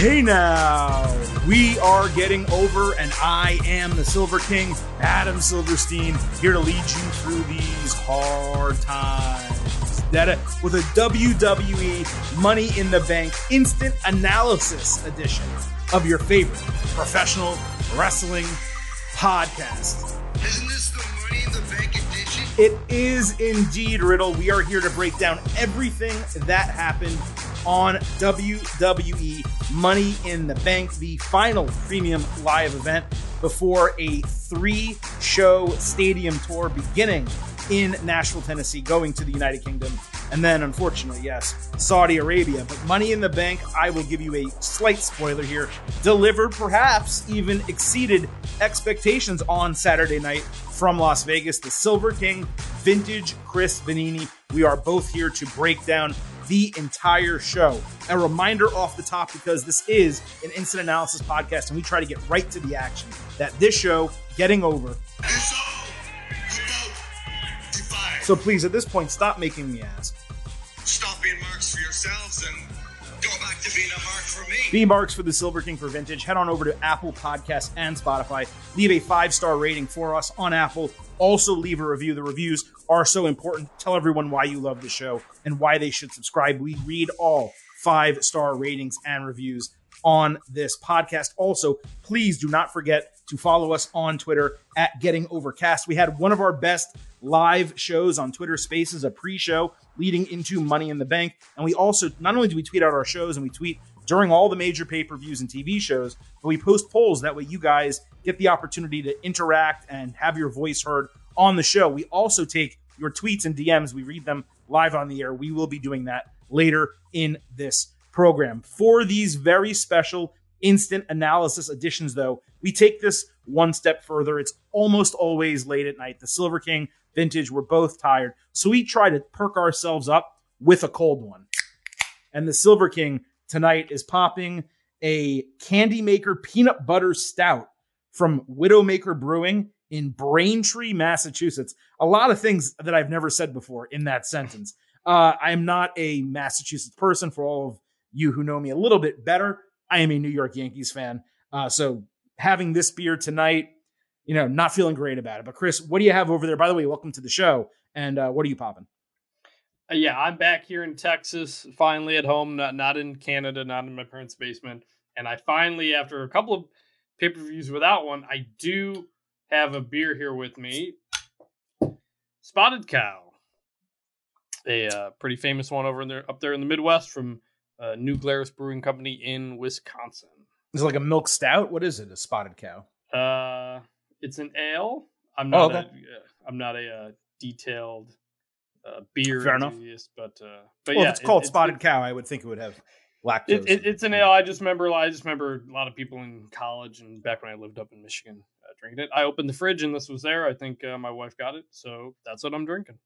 Hey now, we are getting over, and I am the Silver King, Adam Silverstein, here to lead you through these hard times. That uh, with a WWE Money in the Bank instant analysis edition of your favorite professional wrestling podcast. Isn't this the Money in the Bank edition? It is indeed, Riddle. We are here to break down everything that happened on WWE Money in the Bank, the final premium live event before a three show stadium tour beginning in Nashville, Tennessee, going to the United Kingdom, and then, unfortunately, yes, Saudi Arabia. But Money in the Bank, I will give you a slight spoiler here, delivered, perhaps even exceeded expectations on Saturday night from Las Vegas. The Silver King, vintage Chris Vannini. We are both here to break down the entire show. A reminder off the top because this is an instant analysis podcast and we try to get right to the action that this show, Getting Over. It's all about divide. So please, at this point, stop making me ask. Stop being marks for yourselves and go back to being a mark for me. B marks for the Silver King for Vintage. Head on over to Apple Podcasts and Spotify. Leave a five star rating for us on Apple. Also, leave a review. The reviews are so important. Tell everyone why you love the show and why they should subscribe. We read all five star ratings and reviews on this podcast. Also, please do not forget to follow us on Twitter at Getting Overcast. We had one of our best live shows on Twitter Spaces, a pre show leading into Money in the Bank. And we also, not only do we tweet out our shows and we tweet during all the major pay per views and TV shows, but we post polls. That way, you guys get the opportunity to interact and have your voice heard on the show. We also take your tweets and DMs, we read them live on the air. We will be doing that later in this program. For these very special instant analysis editions, though, we take this one step further. It's almost always late at night. The Silver King vintage, we're both tired. So we try to perk ourselves up with a cold one. And the Silver King tonight is popping a Candy Maker peanut butter stout from Widowmaker Brewing in Braintree, Massachusetts. A lot of things that I've never said before in that sentence. Uh, I am not a Massachusetts person. For all of you who know me a little bit better, I am a New York Yankees fan. Uh, so having this beer tonight, you know, not feeling great about it. But Chris, what do you have over there? By the way, welcome to the show. And uh, what are you popping? Uh, yeah, I'm back here in Texas, finally at home, not not in Canada, not in my parents' basement. And I finally, after a couple of pay per views without one, I do have a beer here with me. Spotted Cow, a uh, pretty famous one over in there, up there in the Midwest from uh, New Glarus Brewing Company in Wisconsin. Is it like a milk stout? What is it? A spotted cow? Uh, it's an ale. I'm not. Oh, okay. a, uh, I'm not a uh, detailed uh, beer Fair enough. enthusiast, but uh, but well, yeah, if it's called it- spotted cow, I would think it would have lactose. It, it, it's an ale. I just remember. I just remember a lot of people in college and back when I lived up in Michigan drinking it. I opened the fridge and this was there. I think uh, my wife got it, so that's what I'm drinking.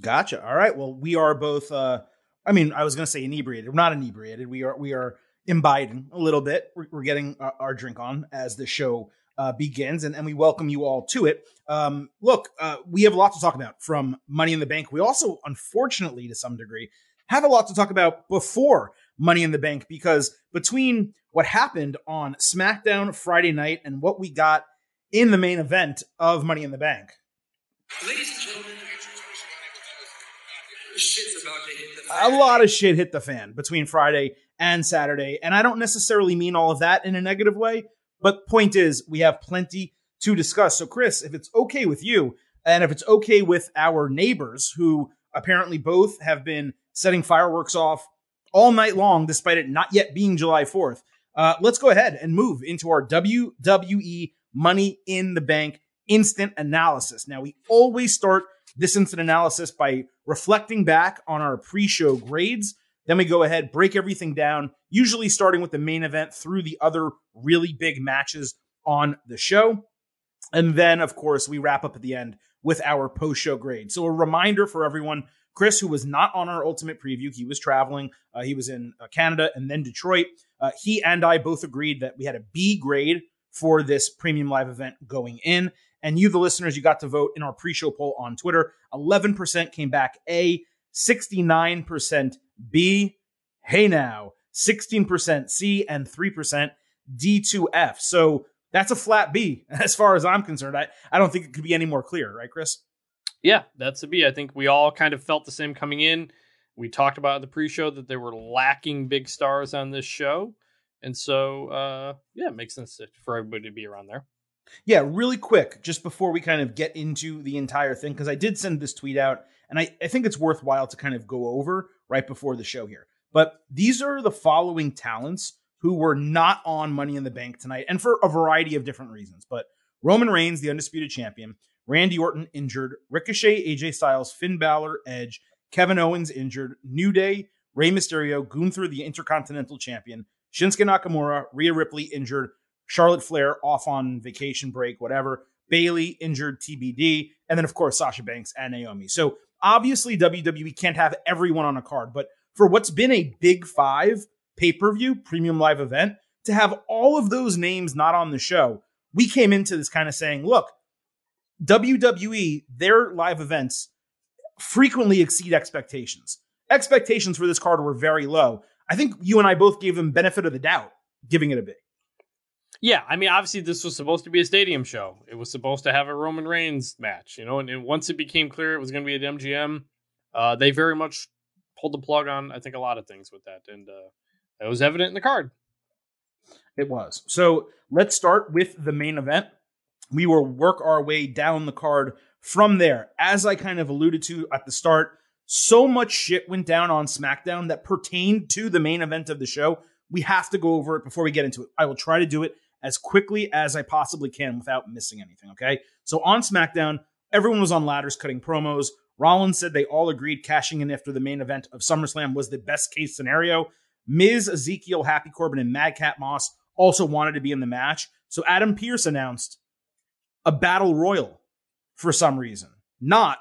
Gotcha. All right. Well, we are both. uh I mean, I was going to say inebriated. We're not inebriated. We are. We are imbibing a little bit. We're, we're getting our, our drink on as the show uh, begins, and, and we welcome you all to it. Um, look, uh, we have a lot to talk about from Money in the Bank. We also, unfortunately, to some degree, have a lot to talk about before Money in the Bank because between what happened on SmackDown Friday night and what we got in the main event of Money in the Bank, Ladies and gentlemen, shit's about to hit the a lot of shit hit the fan between Friday and Saturday. And I don't necessarily mean all of that in a negative way, but point is, we have plenty to discuss. So, Chris, if it's okay with you, and if it's okay with our neighbors who apparently both have been setting fireworks off all night long, despite it not yet being July 4th, uh, let's go ahead and move into our WWE Money in the Bank instant analysis. Now, we always start this instant analysis by reflecting back on our pre show grades. Then we go ahead, break everything down, usually starting with the main event through the other really big matches on the show. And then, of course, we wrap up at the end with our post show grade. So, a reminder for everyone Chris, who was not on our ultimate preview, he was traveling. Uh, he was in uh, Canada and then Detroit. Uh, he and I both agreed that we had a B grade for this premium live event going in. And you, the listeners, you got to vote in our pre show poll on Twitter. 11% came back A, 69% B. Hey now, 16% C, and 3% D2F. So that's a flat B as far as I'm concerned. I, I don't think it could be any more clear, right, Chris? Yeah, that's a B. I think we all kind of felt the same coming in. We talked about the pre-show that they were lacking big stars on this show, and so uh, yeah, it makes sense for everybody to be around there. Yeah, really quick, just before we kind of get into the entire thing, because I did send this tweet out, and I, I think it's worthwhile to kind of go over right before the show here. But these are the following talents who were not on Money in the Bank tonight, and for a variety of different reasons. But Roman Reigns, the undisputed champion, Randy Orton injured, Ricochet, AJ Styles, Finn Balor, Edge, Kevin Owens injured, New Day, Rey Mysterio, Gunther, the Intercontinental Champion, Shinsuke Nakamura, Rhea Ripley injured, Charlotte Flair off on vacation break, whatever, Bayley injured, TBD, and then of course Sasha Banks and Naomi. So obviously WWE can't have everyone on a card, but for what's been a big five pay per view premium live event, to have all of those names not on the show, we came into this kind of saying, look, WWE, their live events frequently exceed expectations. Expectations for this card were very low. I think you and I both gave them benefit of the doubt, giving it a a B. Yeah, I mean, obviously, this was supposed to be a stadium show. It was supposed to have a Roman Reigns match, you know, and, and once it became clear it was going to be at MGM, uh, they very much pulled the plug on, I think, a lot of things with that. And uh, it was evident in the card. It was. So let's start with the main event. We will work our way down the card from there. As I kind of alluded to at the start, so much shit went down on SmackDown that pertained to the main event of the show. We have to go over it before we get into it. I will try to do it as quickly as I possibly can without missing anything, okay? So on SmackDown, everyone was on ladders cutting promos. Rollins said they all agreed cashing in after the main event of SummerSlam was the best case scenario. Miz, Ezekiel, Happy Corbin, and Madcap Moss also wanted to be in the match. So Adam Pearce announced a battle royal for some reason. Not,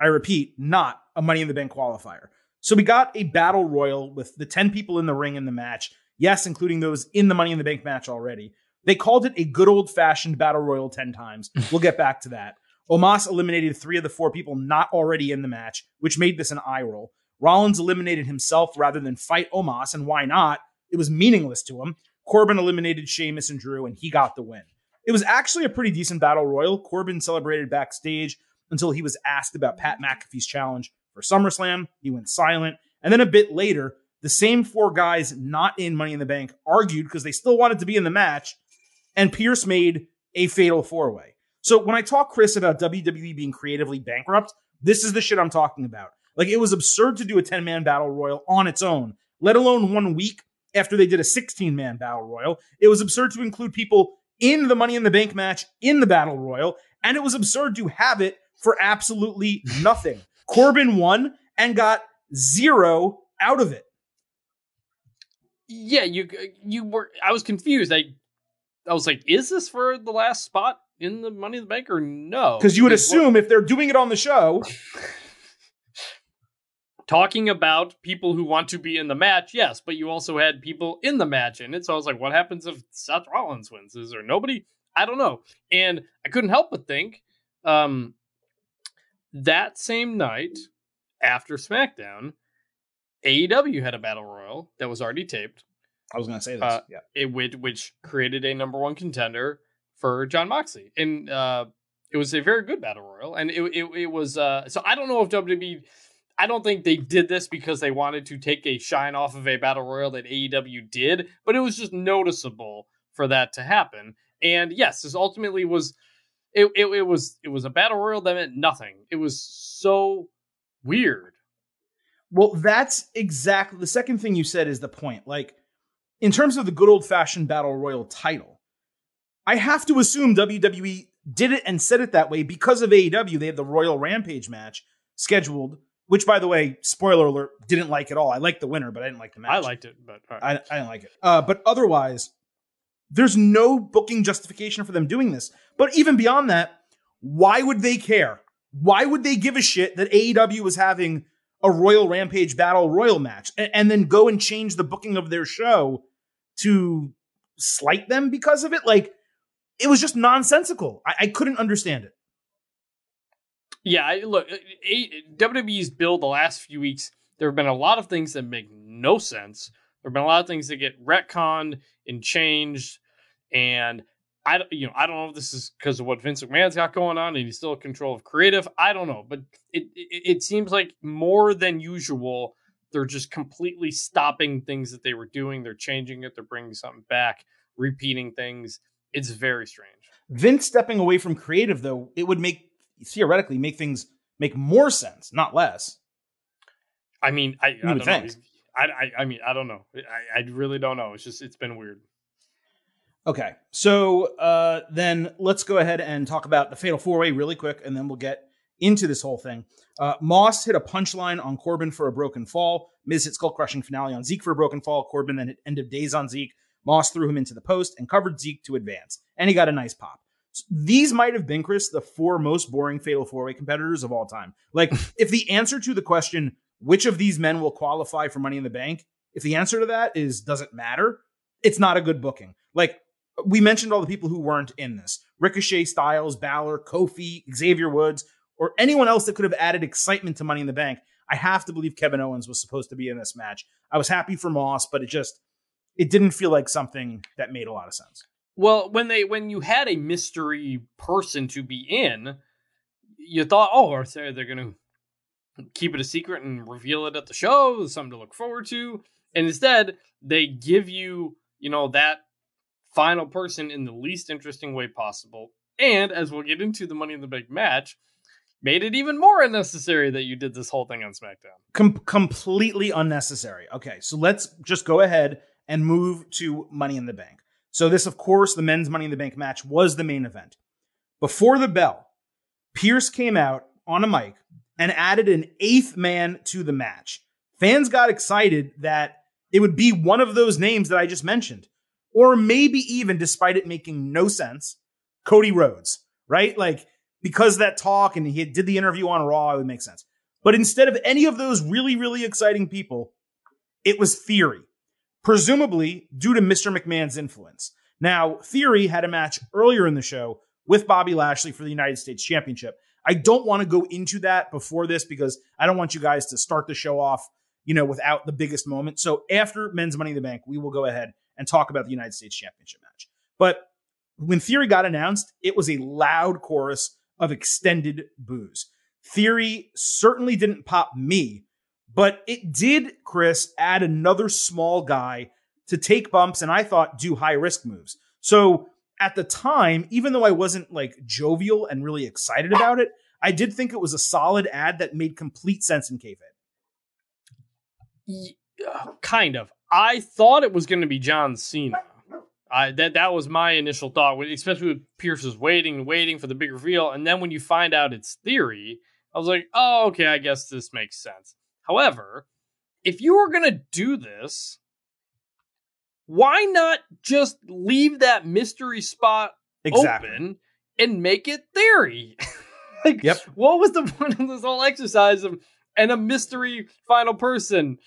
I repeat, not a Money in the Bank qualifier. So we got a battle royal with the 10 people in the ring in the match. Yes, including those in the Money in the Bank match already. They called it a good old fashioned battle royal 10 times. We'll get back to that. Omos eliminated three of the four people not already in the match, which made this an eye roll. Rollins eliminated himself rather than fight Omos, and why not? It was meaningless to him. Corbin eliminated Sheamus and Drew, and he got the win. It was actually a pretty decent battle royal. Corbin celebrated backstage until he was asked about Pat McAfee's challenge for SummerSlam. He went silent. And then a bit later, the same four guys not in Money in the Bank argued because they still wanted to be in the match, and Pearce made a fatal four way. So when I talk, Chris, about WWE being creatively bankrupt, this is the shit I'm talking about. Like it was absurd to do a 10 man battle royal on its own, let alone one week after they did a 16 man battle royal. It was absurd to include people in the Money in the Bank match in the battle royal, and it was absurd to have it for absolutely nothing. Corbin won and got zero out of it. Yeah, you you were. I was confused. I I was like, is this for the last spot in the Money in the Bank or no? Because you would assume if they're doing it on the show. talking about people who want to be in the match, yes, but you also had people in the match in it. So I was like, what happens if Seth Rollins wins? Is there nobody? I don't know. And I couldn't help but think um, that same night after SmackDown, AEW had a battle royal that was already taped. I was going to say this, uh, yeah. It which, which created a number one contender for Jon Moxley, and uh, it was a very good battle royal. And it it, it was uh, so I don't know if WWE. I don't think they did this because they wanted to take a shine off of a battle royal that AEW did, but it was just noticeable for that to happen. And yes, this ultimately was it, it, it was it was a battle royal that meant nothing. It was so weird. Well, that's exactly the second thing you said is the point. Like in terms of the good old fashioned battle royal title, I have to assume WWE did it and said it that way because of AEW. They had the Royal Rampage match scheduled, which, by the way, spoiler alert, didn't like at all. I liked the winner, but I didn't like the match. I liked it, but right. I, I didn't like it. Uh, but otherwise, there's no booking justification for them doing this. But even beyond that, why would they care? Why would they give a shit that AEW was having a Royal Rampage Battle Royal match and, and then go and change the booking of their show to slight them because of it? Like, it was just nonsensical. I, I couldn't understand it. Yeah, look, uh, WWE's build the last few weeks, there have been a lot of things that make no sense There have been a lot of things that get retconned and changed, and I you know I don't know if this is because of what Vince McMahon's got going on and he's still in control of creative. I don't know, but it, it it seems like more than usual they're just completely stopping things that they were doing. They're changing it. They're bringing something back, repeating things. It's very strange. Vince stepping away from creative though, it would make theoretically make things make more sense, not less. I mean, I, I don't think. know. I, I, I mean, I don't know. I, I really don't know. It's just, it's been weird. Okay. So uh, then let's go ahead and talk about the Fatal Four Way really quick, and then we'll get into this whole thing. Uh, Moss hit a punchline on Corbin for a broken fall. Miz hit skull crushing finale on Zeke for a broken fall. Corbin then hit end of days on Zeke. Moss threw him into the post and covered Zeke to advance, and he got a nice pop. So these might have been, Chris, the four most boring Fatal Four Way competitors of all time. Like, if the answer to the question, which of these men will qualify for Money in the Bank? If the answer to that is doesn't matter, it's not a good booking. Like we mentioned all the people who weren't in this. Ricochet, Styles, Balor, Kofi, Xavier Woods, or anyone else that could have added excitement to Money in the Bank. I have to believe Kevin Owens was supposed to be in this match. I was happy for Moss, but it just it didn't feel like something that made a lot of sense. Well, when they when you had a mystery person to be in, you thought, oh, are they, they're going to keep it a secret and reveal it at the show, something to look forward to. And instead, they give you, you know, that final person in the least interesting way possible. And as we'll get into the Money in the Bank match, made it even more unnecessary that you did this whole thing on SmackDown. Com- completely unnecessary. Okay, so let's just go ahead and move to Money in the Bank. So, this, of course, the men's Money in the Bank match was the main event. Before the bell, Pearce came out on a mic and added an eighth man to the match. Fans got excited that it would be one of those names that I just mentioned. Or maybe even, despite it making no sense, Cody Rhodes, right? Like, because that talk and he did the interview on Raw, it would make sense. But instead of any of those really, really exciting people, it was Theory, presumably due to Mr. McMahon's influence. Now, Theory had a match earlier in the show with Bobby Lashley for the United States Championship. I don't want to go into that before this because I don't want you guys to start the show off, you know, without the biggest moment. So after Men's Money in the Bank, we will go ahead and talk about the United States Championship match. But when Theory got announced, it was a loud chorus of extended boos. Theory certainly didn't pop me, but it did, Chris, add another small guy to take bumps and I thought do high risk moves. So at the time, even though I wasn't like jovial and really excited about it, I did think it was a solid ad that made complete sense in kayfabe. Yeah, uh, kind of. I thought it was going to be John Cena. I, that that was my initial thought, especially with Pearce is waiting and waiting for the big reveal, and then when you find out it's theory, I was like, oh, okay, I guess this makes sense. However, if you were gonna do this, why not just leave that mystery spot exactly. open and make it theory? like, yep. what was the point of this whole exercise of and a mystery final person?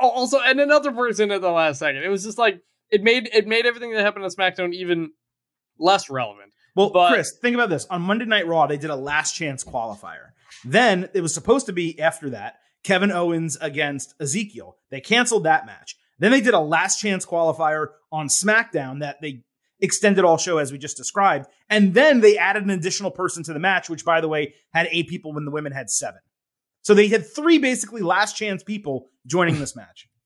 Also, and another person at the last second. It was just like it made it made everything that happened on SmackDown even less relevant. Well, but, Chris, think about this. On Monday Night Raw, they did a last chance qualifier. Then it was supposed to be after that Kevin Owens against Ezekiel. They canceled that match. Then they did a last chance qualifier on SmackDown that they extended all show as we just described. And then they added an additional person to the match, which by the way had eight people when the women had seven. So they had three basically last chance people joining this match.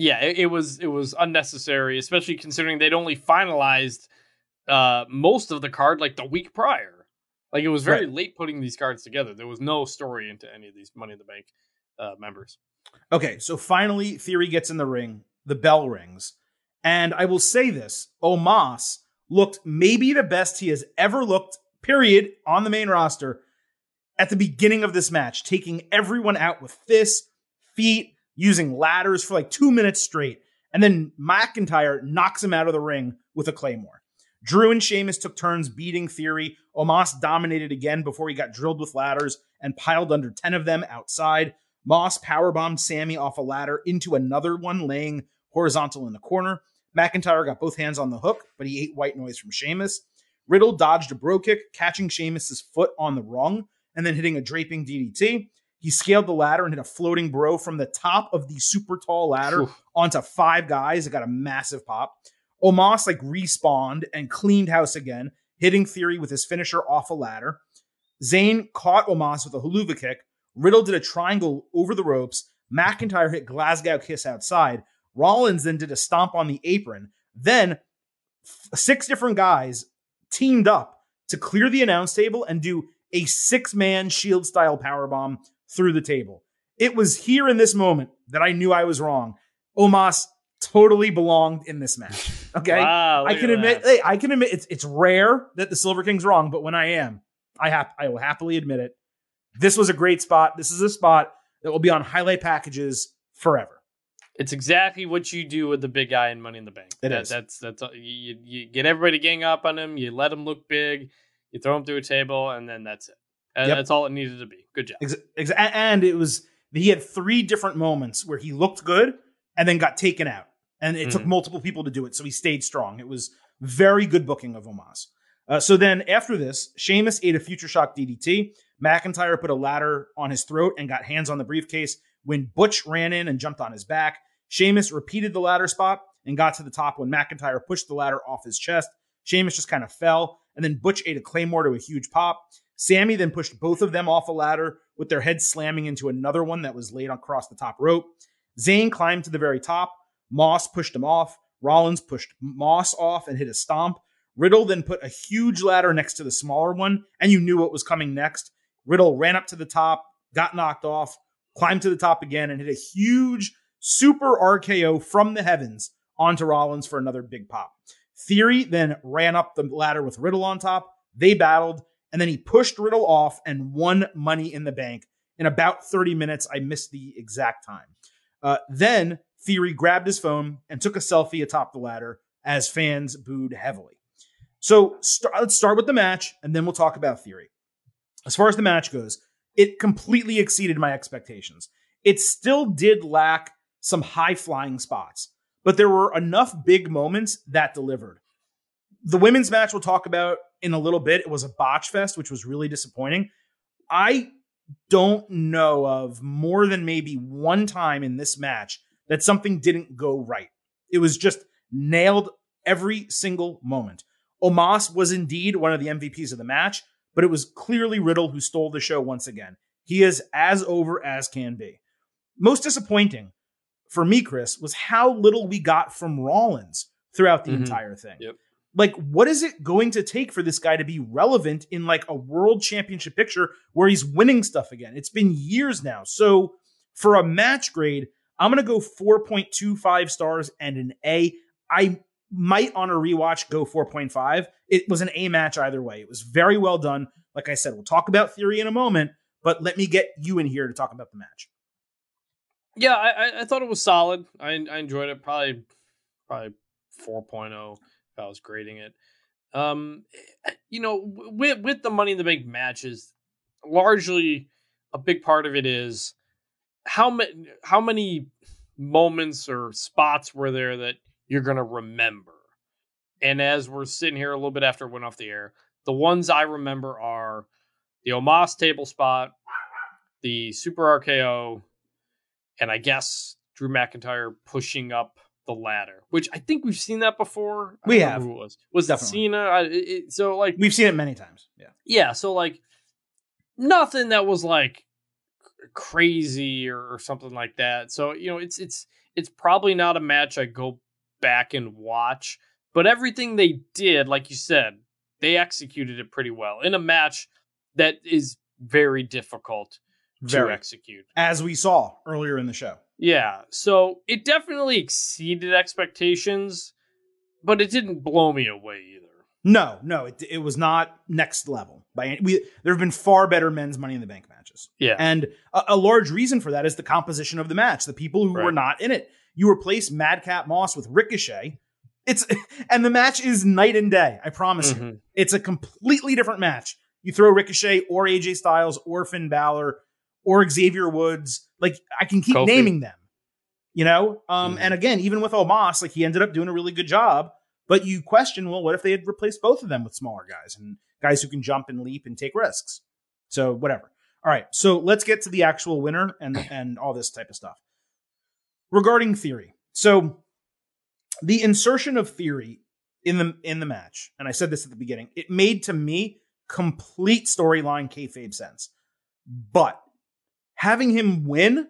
Yeah, it, it was it was unnecessary, especially considering they'd only finalized uh, most of the card like the week prior. Like it was very right. late putting these cards together. There was no story into any of these Money in the Bank uh, members. Okay, so finally, Theory gets in the ring. The bell rings. And I will say this Omos looked maybe the best he has ever looked, period, on the main roster at the beginning of this match, taking everyone out with fists, feet, using ladders for like two minutes straight. And then McIntyre knocks him out of the ring with a claymore. Drew and Sheamus took turns beating Theory. Omos dominated again before he got drilled with ladders and piled under 10 of them outside. Moss powerbombed Sammy off a ladder into another one laying horizontal in the corner. McIntyre got both hands on the hook, but he ate white noise from Sheamus. Riddle dodged a Brogue kick, catching Sheamus's foot on the rung and then hitting a draping DDT. He scaled the ladder and hit a floating bro from the top of the super tall ladder Phew. onto five guys. It got a massive pop. Omos like respawned and cleaned house again, hitting Theory with his finisher off a ladder. Zayn caught Omos with a Helluva Kick. Riddle did a triangle over the ropes. McIntyre hit Glasgow kiss outside. Rollins then did a stomp on the apron. Then six different guys teamed up to clear the announce table and do a six man shield style powerbomb through the table. It was here in this moment that I knew I was wrong. Omos totally belonged in this match. Okay. Wow, I can admit, hey, I can admit it's it's rare that the Silver King's wrong, but when I am, I have I will happily admit it. This was a great spot. This is a spot that will be on highlight packages forever. It's exactly what you do with the big guy in Money in the Bank. It That- is. That's that's all- you, you get everybody to gang up on him. You let him look big. You throw him through a table, and then that's it. And Yep. That's all it needed to be. Good job. Ex- ex- and it was he had three different moments where he looked good and then got taken out, and it took Mhm. multiple people to do it, so he stayed strong. It was very good booking of Omos. Uh, so then after this, Sheamus ate a future shock DDT. McIntyre put a ladder on his throat and got hands on the briefcase when Butch ran in and jumped on his back. Sheamus repeated the ladder spot and got to the top when McIntyre pushed the ladder off his chest. Sheamus just kind of fell, and then Butch ate a claymore to a huge pop. Sammy then pushed both of them off a ladder with their heads slamming into another one that was laid across the top rope. Zayn climbed to the very top. Moss pushed him off. Rollins pushed Moss off and hit a stomp. Riddle then put a huge ladder next to the smaller one, and you knew what was coming next. Riddle ran up to the top, got knocked off, climbed to the top again, and hit a huge super RKO from the heavens onto Rollins for another big pop. Theory then ran up the ladder with Riddle on top. They battled, and then he pushed Riddle off and won Money in the Bank in about 30 minutes. I missed the exact time. Uh, then Theory grabbed his phone and took a selfie atop the ladder as fans booed heavily. So st- let's start with the match, and then we'll talk about Theory. As far as the match goes, it completely exceeded my expectations. It still did lack some high flying spots, but there were enough big moments that delivered. The women's match we'll talk about in a little bit. It was a botch fest, which was really disappointing. I don't know of more than maybe one time in this match that something didn't go right. It was just nailed every single moment. Omos was indeed one of the MVPs of the match, but it was clearly Riddle who stole the show once again. He is as over as can be. Most disappointing for me, Chris, was how little we got from Rollins throughout the Mhm. entire thing. Yep. Like, what is it going to take for this guy to be relevant in like a world championship picture where he's winning stuff again? It's been years now. So for a match grade, I'm going to go 4.25 stars and an A. I might on a rewatch go 4.5. It was an A match either way. It was very well done. Like I said, we'll talk about theory in a moment, but let me get you in here to talk about the match. Yeah, I, I- thought it was solid. I, I enjoyed it. Probably probably 4.0 if I was grading it. Um, you know, with with the Money in the Bank matches, largely a big part of it is how many how many moments or spots were there that you're gonna remember. And as we're sitting here a little bit after it went off the air, the ones I remember are the Omos table spot, the Super RKO, and I guess Drew McIntyre pushing up the ladder, which I think we've seen that before. I We have. Who it was was Definitely. Cena? I, it, it- so like We've seen it many times. Yeah. yeah, so like nothing that was like crazy or, or something like that. So you know, it's it's it's probably not a match I go back and watch, but everything they did, like you said, they executed it pretty well in a match that is very difficult to Very. execute. As we saw earlier in the show. Yeah, so it definitely exceeded expectations, but it didn't blow me away either. No, no, it, it was not next level. By any, we, there have been far better men's Money in the Bank matches, Yeah, and a, a large reason for that is the composition of the match. The people who were not in it. You replace Madcap Moss with Ricochet. It's and the match is night and day. I promise you. Mhm. It's a completely different match. You throw Ricochet or AJ Styles or Finn Balor or Xavier Woods. Like I can keep Kofi. naming them. You know? Um, Mhm. and again, even with Omos, like he ended up doing a really good job. But you question, well, what if they had replaced both of them with smaller guys and guys who can jump and leap and take risks? So whatever. All right, so let's get to the actual winner and and all this type of stuff. Regarding theory, so the insertion of theory in the in the match, and I said this at the beginning, it made to me complete storyline kayfabe sense. But having him win,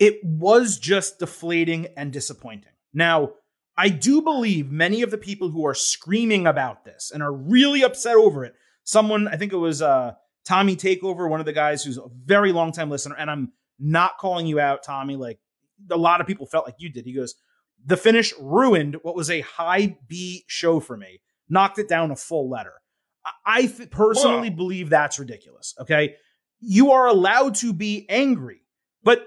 it was just deflating and disappointing. Now, I do believe many of the people who are screaming about this and are really upset over it. Someone, I think it was uh, Tommy Takeover, one of the guys who's a very long time listener, and I'm not calling you out, Tommy. Like a lot of people felt like you did. He goes, the finish ruined what was a high B show for me, knocked it down a full letter. I th- personally Whoa. believe that's ridiculous. Okay. You are allowed to be angry, but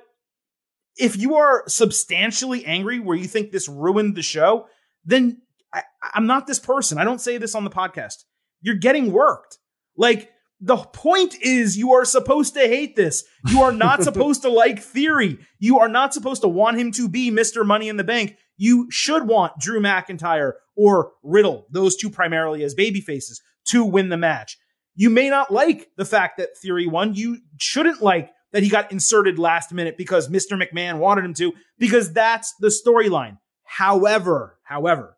if you are substantially angry where you think this ruined the show, then I, I'm not this person. I don't say this on the podcast. You're getting worked. Like, the point is you are supposed to hate this. You are not supposed to like theory. You are not supposed to want him to be Mr. Money in the Bank. You should want Drew McIntyre or Riddle, those two primarily as baby faces, to win the match. You may not like the fact that Theory won. You shouldn't like that he got inserted last minute because Mr. McMahon wanted him to, because that's the storyline. However, however,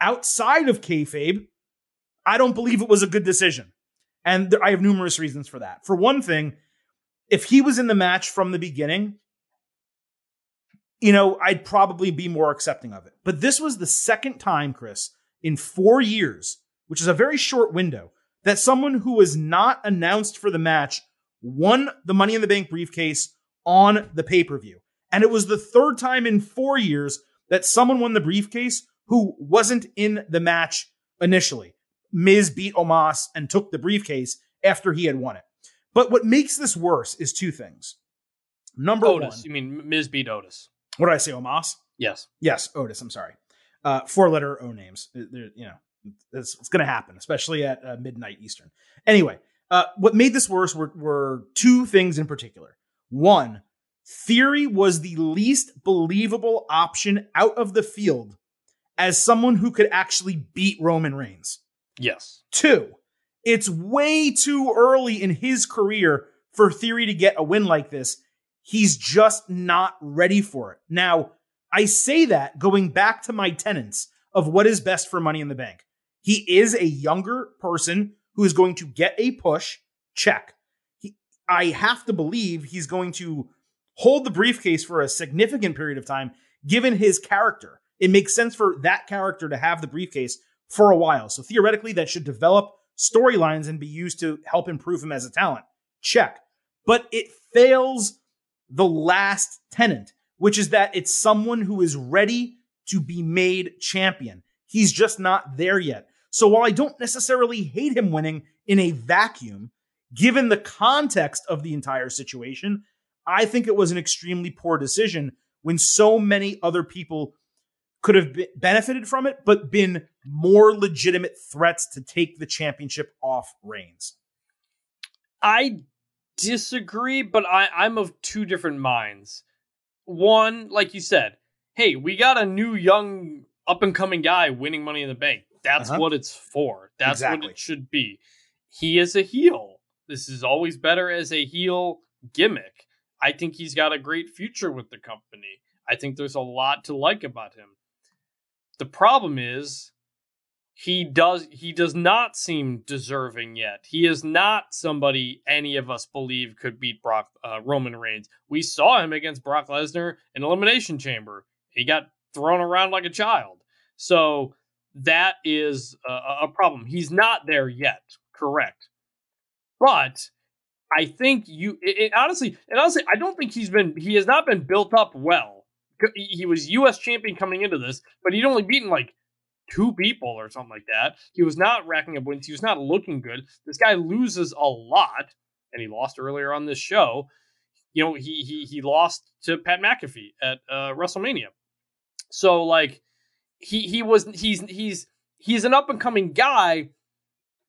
outside of kayfabe, I don't believe it was a good decision. And I have numerous reasons for that. For one thing, if he was in the match from the beginning, you know, I'd probably be more accepting of it. But this was the second time, Chris, in four years, which is a very short window, that someone who was not announced for the match won the Money in the Bank briefcase on the pay per view. And it was the third time in four years that someone won the briefcase who wasn't in the match initially. Miz beat Omos and took the briefcase after he had won it. But what makes this worse is two things. Number Otis. one. You mean Miz beat Otis? What did I say, Omos? Yes. Yes, Otis. I'm sorry. Uh, four letter O names. They're, you know, it's, it's going to happen, especially at uh, midnight Eastern. Anyway, uh, what made this worse were, were two things in particular. One, Theory was the least believable option out of the field as someone who could actually beat Roman Reigns. Yes. Two, it's way too early in his career for Theory to get a win like this. He's just not ready for it. Now, I say that going back to my tenets of what is best for Money in the Bank. He is a younger person who is going to get a push. Check. He, I have to believe he's going to hold the briefcase for a significant period of time, given his character. It makes sense for that character to have the briefcase for a while. So theoretically, that should develop storylines and be used to help improve him as a talent. Check. But it fails the last tenant, which is that it's someone who is ready to be made champion. He's just not there yet. So while I don't necessarily hate him winning in a vacuum, given the context of the entire situation, I think it was an extremely poor decision when so many other people could have benefited from it, but been more legitimate threats to take the championship off Reigns. I disagree, but I, I'm of two different minds. One, like you said, hey, we got a new young up and coming guy winning Money in the Bank. That's uh-huh. what it's for. That's exactly. what it should be. He is a heel. This is always better as a heel gimmick. I think he's got a great future with the company. I think there's a lot to like about him. The problem is he does he does not seem deserving yet. He is not somebody any of us believe could beat Brock uh, Roman Reigns. We saw him against Brock Lesnar in Elimination Chamber. He got thrown around like a child. So that is a, a problem. He's not there yet, correct? But I think you it, it, honestly, and honestly, I don't think he's been he has not been built up well. He was U.S. champion coming into this, but he'd only beaten like two people or something like that. He was not racking up wins. He was not looking good. This guy loses a lot, and he lost earlier on this show. You know, he he he lost to Pat McAfee at uh, WrestleMania. So like he he was he's he's he's an up and coming guy,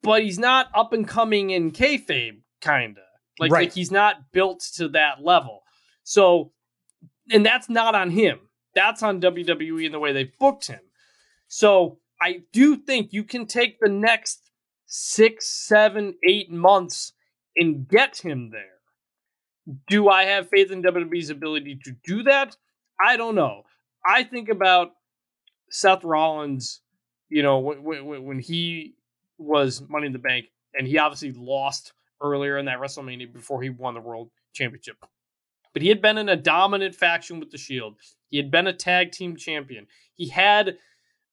but he's not up and coming in kayfabe kinda. Like, right. like he's not built to that level. So, and that's not on him. That's on WWE and the way they booked him. So I do think you can take the next six, seven, eight months and get him there. Do I have faith in WWE's ability to do that? I don't know. I think about Seth Rollins, you know, when, when, when he was Money in the Bank, and he obviously lost earlier in that WrestleMania before he won the World Championship. But he had been in a dominant faction with the Shield. He had been a tag team champion. He had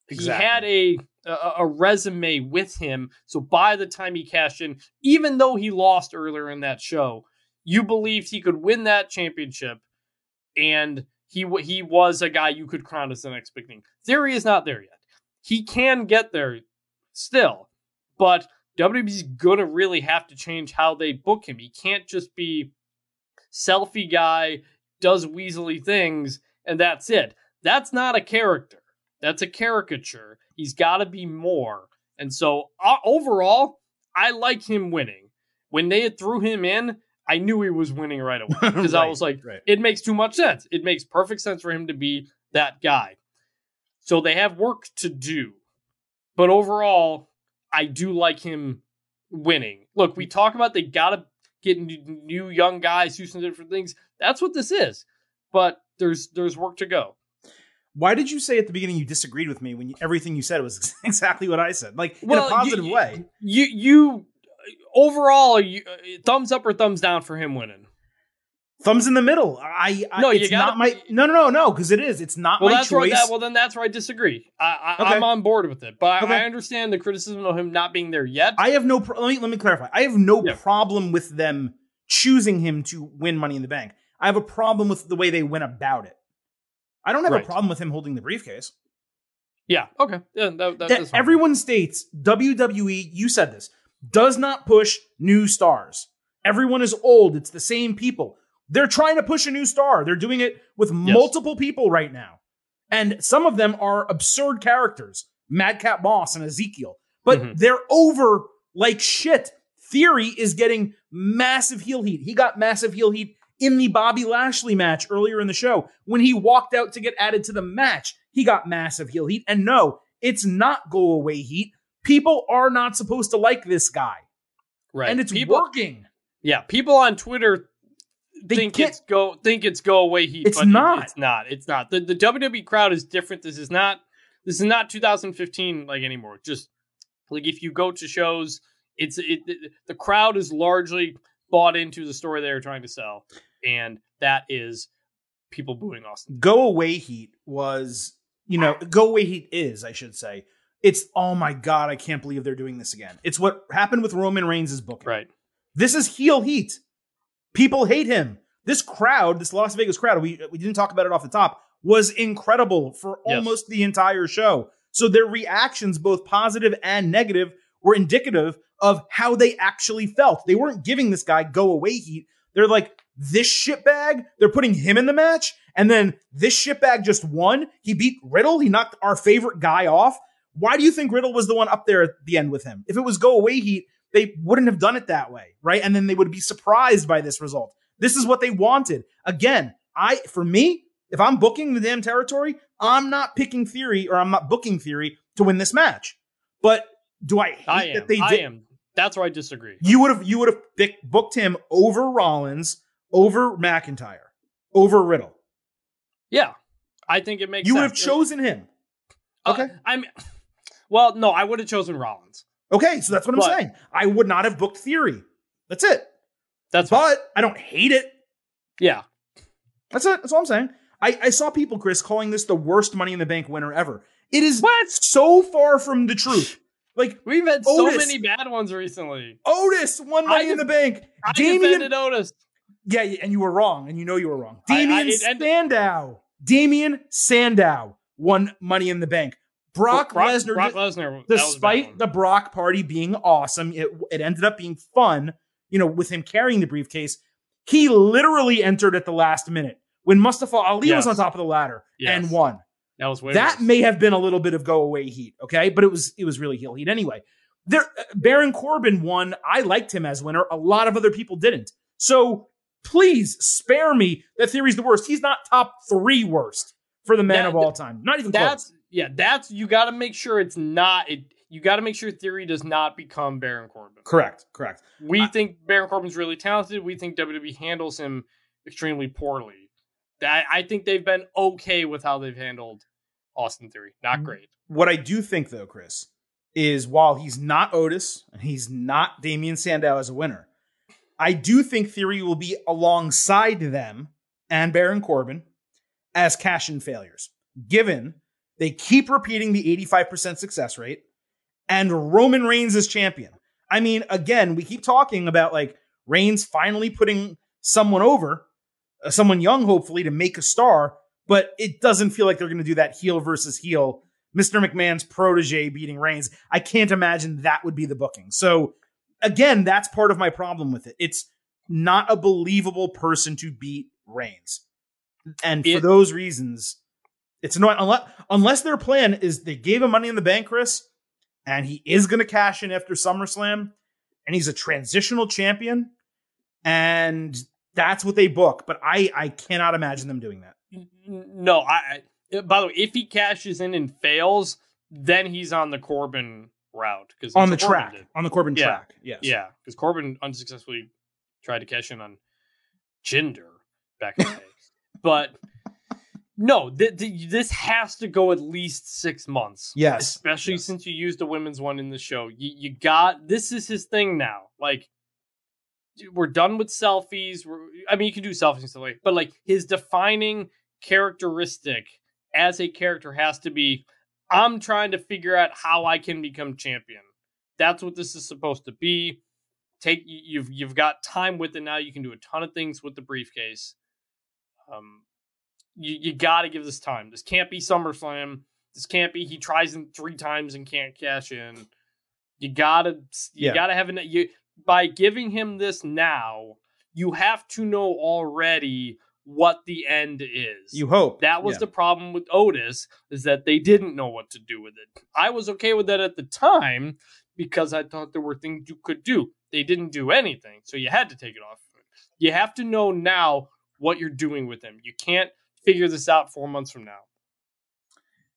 exactly. he had a, a a resume with him. So by the time he cashed in, even though he lost earlier in that show, you believed he could win that championship, and he he was a guy you could crown as the next big thing. Theory is not there yet. He can get there still, but WWE's gonna really have to change how they book him. He can't just be selfie guy, does weaselly things, and that's it. That's not a character. That's a caricature. He's got to be more. And so uh, overall, I like him winning. When they threw him in, I knew he was winning right away because right, I was like, right. it makes too much sense. It makes perfect sense for him to be that guy. So they have work to do. But overall, I do like him winning. Look, we talk about they got to get new young guys, do some different things. That's what this is. But there's there's work to go. Why did you say at the beginning you disagreed with me when you, everything you said was exactly what I said, like well, in a positive you, way? You you overall, you, uh, thumbs up or thumbs down for him winning? Thumbs in the middle. I, I no, it's gotta, not my no no no no because it is. It's not well, my that's choice. That, well, then that's where I disagree. I, I am on board with it, but okay. I, I, understand the criticism of him not being there yet. I have no. Pro- let me let me clarify. I have no yeah. problem with them choosing him to win Money in the Bank. I have a problem with the way they went about it. I don't have right. a problem with him holding the briefcase. Yeah. Okay. Yeah. That, that, that everyone states WWE. You said this does not push new stars. Everyone is old. It's the same people. They're trying to push a new star. They're doing it with yes. multiple people right now. And some of them are absurd characters, Madcap Moss and Ezekiel, but mm-hmm. they're over like shit. Theory is getting massive heel heat. He got massive heel heat in the Bobby Lashley match earlier in the show. When he walked out to get added to the match, he got massive heel heat. And no, it's not go away heat. People are not supposed to like this guy. Right. And it's people, working. Yeah. People on Twitter they think it's go think it's go away heat. It's not. It's not. It's not. The the WWE crowd is different. This is not this is not 2015 like anymore. Just like if you go to shows, it's it, it the crowd is largely bought into the story they were trying to sell, and that is people booing Austin. Go away heat was you know go away heat is I should say. It's oh my god I can't believe they're doing this again. It's what happened with Roman Reigns' book. Right. This is heel heat. People hate him. This crowd, this Las Vegas crowd, we we didn't talk about it off the top, was incredible for yes. almost the entire show. So their reactions, both positive and negative, were indicative of how they actually felt. They weren't giving this guy go away heat. They're like, this shitbag, they're putting him in the match, and then this shitbag just won. He beat Riddle. He knocked our favorite guy off. Why do you think Riddle was the one up there at the end with him? If it was go away heat, they wouldn't have done it that way, right? And then they would be surprised by this result. This is what they wanted. Again, I for me, if I'm booking the damn territory, I'm not picking theory or I'm not booking theory to win this match. But do I hate I am. that they did? I am. That's where I disagree. You would have you would have booked him over Rollins, over McIntyre, over Riddle. Yeah, I think it makes. You sense. would have chosen him. Uh, okay, I'm. Well, no, I would have chosen Rollins. Okay, so that's what but, I'm saying. I would not have booked Theory. That's it. That's but fine. I don't hate it. Yeah, that's it. That's all I'm saying. I, I saw people, Chris, calling this the worst Money in the Bank winner ever. It is what? so far from the truth. Like we've had Otis, so many bad ones recently. Otis won Money in the Bank. I Damien, defended Otis. Yeah, and you were wrong, and you know you were wrong. I, I, Sandow. Damien Sandow won Money in the Bank. Brock, Brock Lesnar. Brock Lesnar. Despite the Brock party being awesome, it, it ended up being fun. You know, with him carrying the briefcase, he literally entered at the last minute when Mustafa Ali yes. was on top of the ladder yes. and won. That was that may have been a little bit of go away heat, okay, but it was it was really heel heat anyway. There, uh, Baron Corbin won. I liked him as winner. A lot of other people didn't. So please spare me that theory's the worst. He's not top three worst for the man that, of all time. Not even that's close. Yeah. That's you got to make sure it's not. It, you got to make sure Theory does not become Baron Corbin. Correct. Correct. We I- think Baron Corbin's really talented. We think WWE handles him extremely poorly. I, I think they've been okay with how they've handled Austin Theory. Not Mm. great. What I do think, though, Chris, is while he's not Otis and he's not Damien Sandow as a winner, I do think Theory will be alongside them and Baron Corbin as cash in failures, given they keep repeating the 85% success rate and Roman Reigns is champion. I mean, again, we keep talking about like Reigns finally putting someone over, uh, someone young, hopefully, to make a star, but it doesn't feel like they're going to do that heel versus heel. Mr. McMahon's protege beating Reigns. I can't imagine that would be the booking. So, again, that's part of my problem with it. It's not a believable person to beat Reigns. And for It- those reasons, it's annoying. Unless, unless their plan is they gave him money in the bank, Chris, and he is going to cash in after SummerSlam, and he's a transitional champion, and that's what they book. But I, I cannot imagine them doing that. No, I. I eh, by the way, if he cashes in and fails, then he's on the Corbin route because On the track, on the Corbin Yeah. track. Yes. Yeah, because Corbin unsuccessfully tried to cash in on Jinder back in the day. But no, th- th- this has to go at least six months. Yes. especially Yes. since you used the women's one in the show. You, you got this is his thing now. Like we're done with selfies. We're, I mean, you can do selfies and stuff like, but like his defining characteristic as a character has to be I'm trying to figure out how I can become champion. That's what this is supposed to be. Take you- you've you've got time with it now. You can do a ton of things with the briefcase. Um, you you got to give this time. This can't be SummerSlam. This can't be he tries in three times and can't cash in. You gotta you Yeah. gotta have an you by giving him this now. You have to know already what the end is. You hope. That was Yeah. the problem with Otis is that they didn't know what to do with it. I was okay with that at the time because I thought there were things you could do. They didn't do anything, so you had to take it off. You have to know now what you're doing with him. You can't figure this out 4 months from now.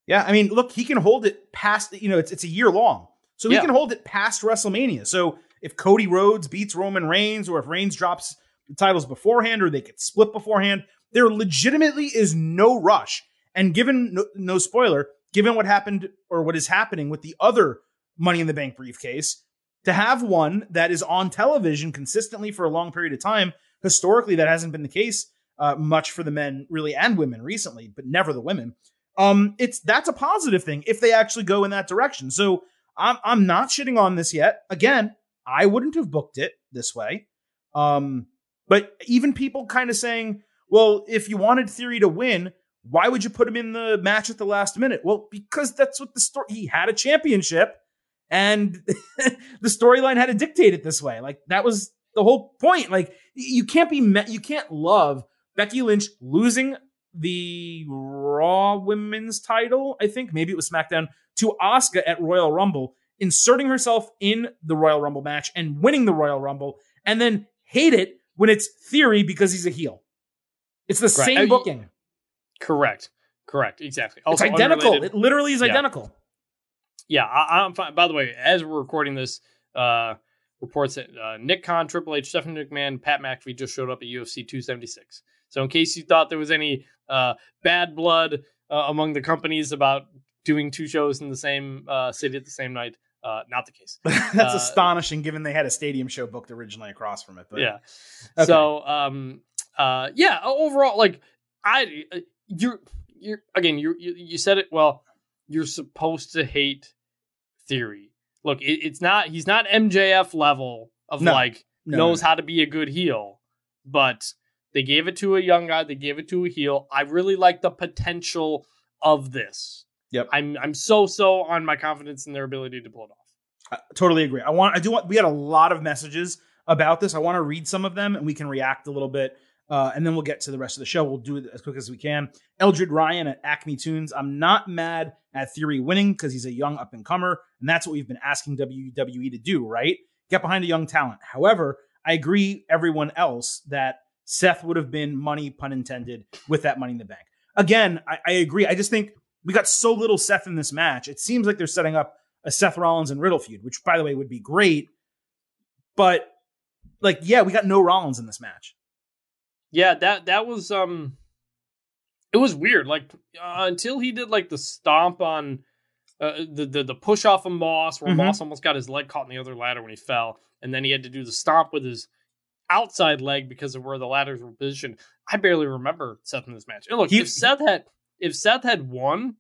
Yeah, I mean, look, he can hold it past, you know, it's it's a year long. So he Yeah. can hold it past WrestleMania. So if Cody Rhodes beats Roman Reigns or if Reigns drops the titles beforehand or they get split beforehand, there legitimately is no rush. And given no, no spoiler, given what happened or what is happening with the other Money in the Bank briefcase, to have one that is on television consistently for a long period of time, historically that hasn't been the case uh, much for the men really and women recently, but never the women. Um it's that's a positive thing if they actually go in that direction. So i'm i'm not shitting on this yet. Again i wouldn't have booked it this way. Um but even people kind of saying well if you wanted theory to win why would you put him in the match at the last minute? Well because that's what the story he had a championship and the storyline had to dictate it this way. Like that was the whole point. Like you can't be me- you can't love becky lynch losing the Raw Women's title, I think. Maybe it was SmackDown, to Asuka at Royal Rumble, inserting herself in the Royal Rumble match and winning the Royal Rumble, and then hate it when it's Theory because he's a heel. It's the Right. same Uh, booking. Correct. Correct. Exactly. It's identical. unrelated- It literally is Yeah. identical. Yeah, I, I'm fine. By the way, as we're recording this, uh, reports that uh, Nick Khan, Triple H, Stephanie McMahon, Pat McAfee just showed up at UFC 276. So, in case you thought there was any uh, bad blood uh, among the companies about doing two shows in the same uh, city at the same night, uh, not the case. That's Uh, astonishing given they had a stadium show booked originally across from it. But yeah. Okay. So, um, uh, yeah. Overall, like I, you're, you're again, you you said it well. You're supposed to hate theory. Look, it, it's not. He's not MJF level of No. like no, knows no. how to be a good heel, but they gave it to a young guy. They gave it to a heel. I really like the potential of this. Yep. I'm I'm so so on my confidence in their ability to pull it off. I totally agree. I want. I do want. We had a lot of messages about this. I want to read some of them, and we can react a little bit, uh, and then we'll get to the rest of the show. We'll do it as quick as we can. Eldred Ryan at Acme Tunes. I'm not mad at Theory winning because he's a young up and comer, and that's what we've been asking WWE to do. Right? Get behind a young talent. However, I agree. Everyone else that Seth would have been money, pun intended, with that Money in the Bank. Again, I, I agree. I just think we got so little Seth in this match. It seems like they're setting up a Seth Rollins and Riddle feud, which by the way would be great. But like, yeah, we got no Rollins in this match. Yeah, that that was um, it was weird. Like uh, until he did like the stomp on uh, the, the the push off of Moss, where Mhm. Moss almost got his leg caught in the other ladder when he fell, and then he had to do the stomp with his outside leg because of where the ladders were positioned. I barely remember Seth in this match. And look, He- if Seth had if Seth had won,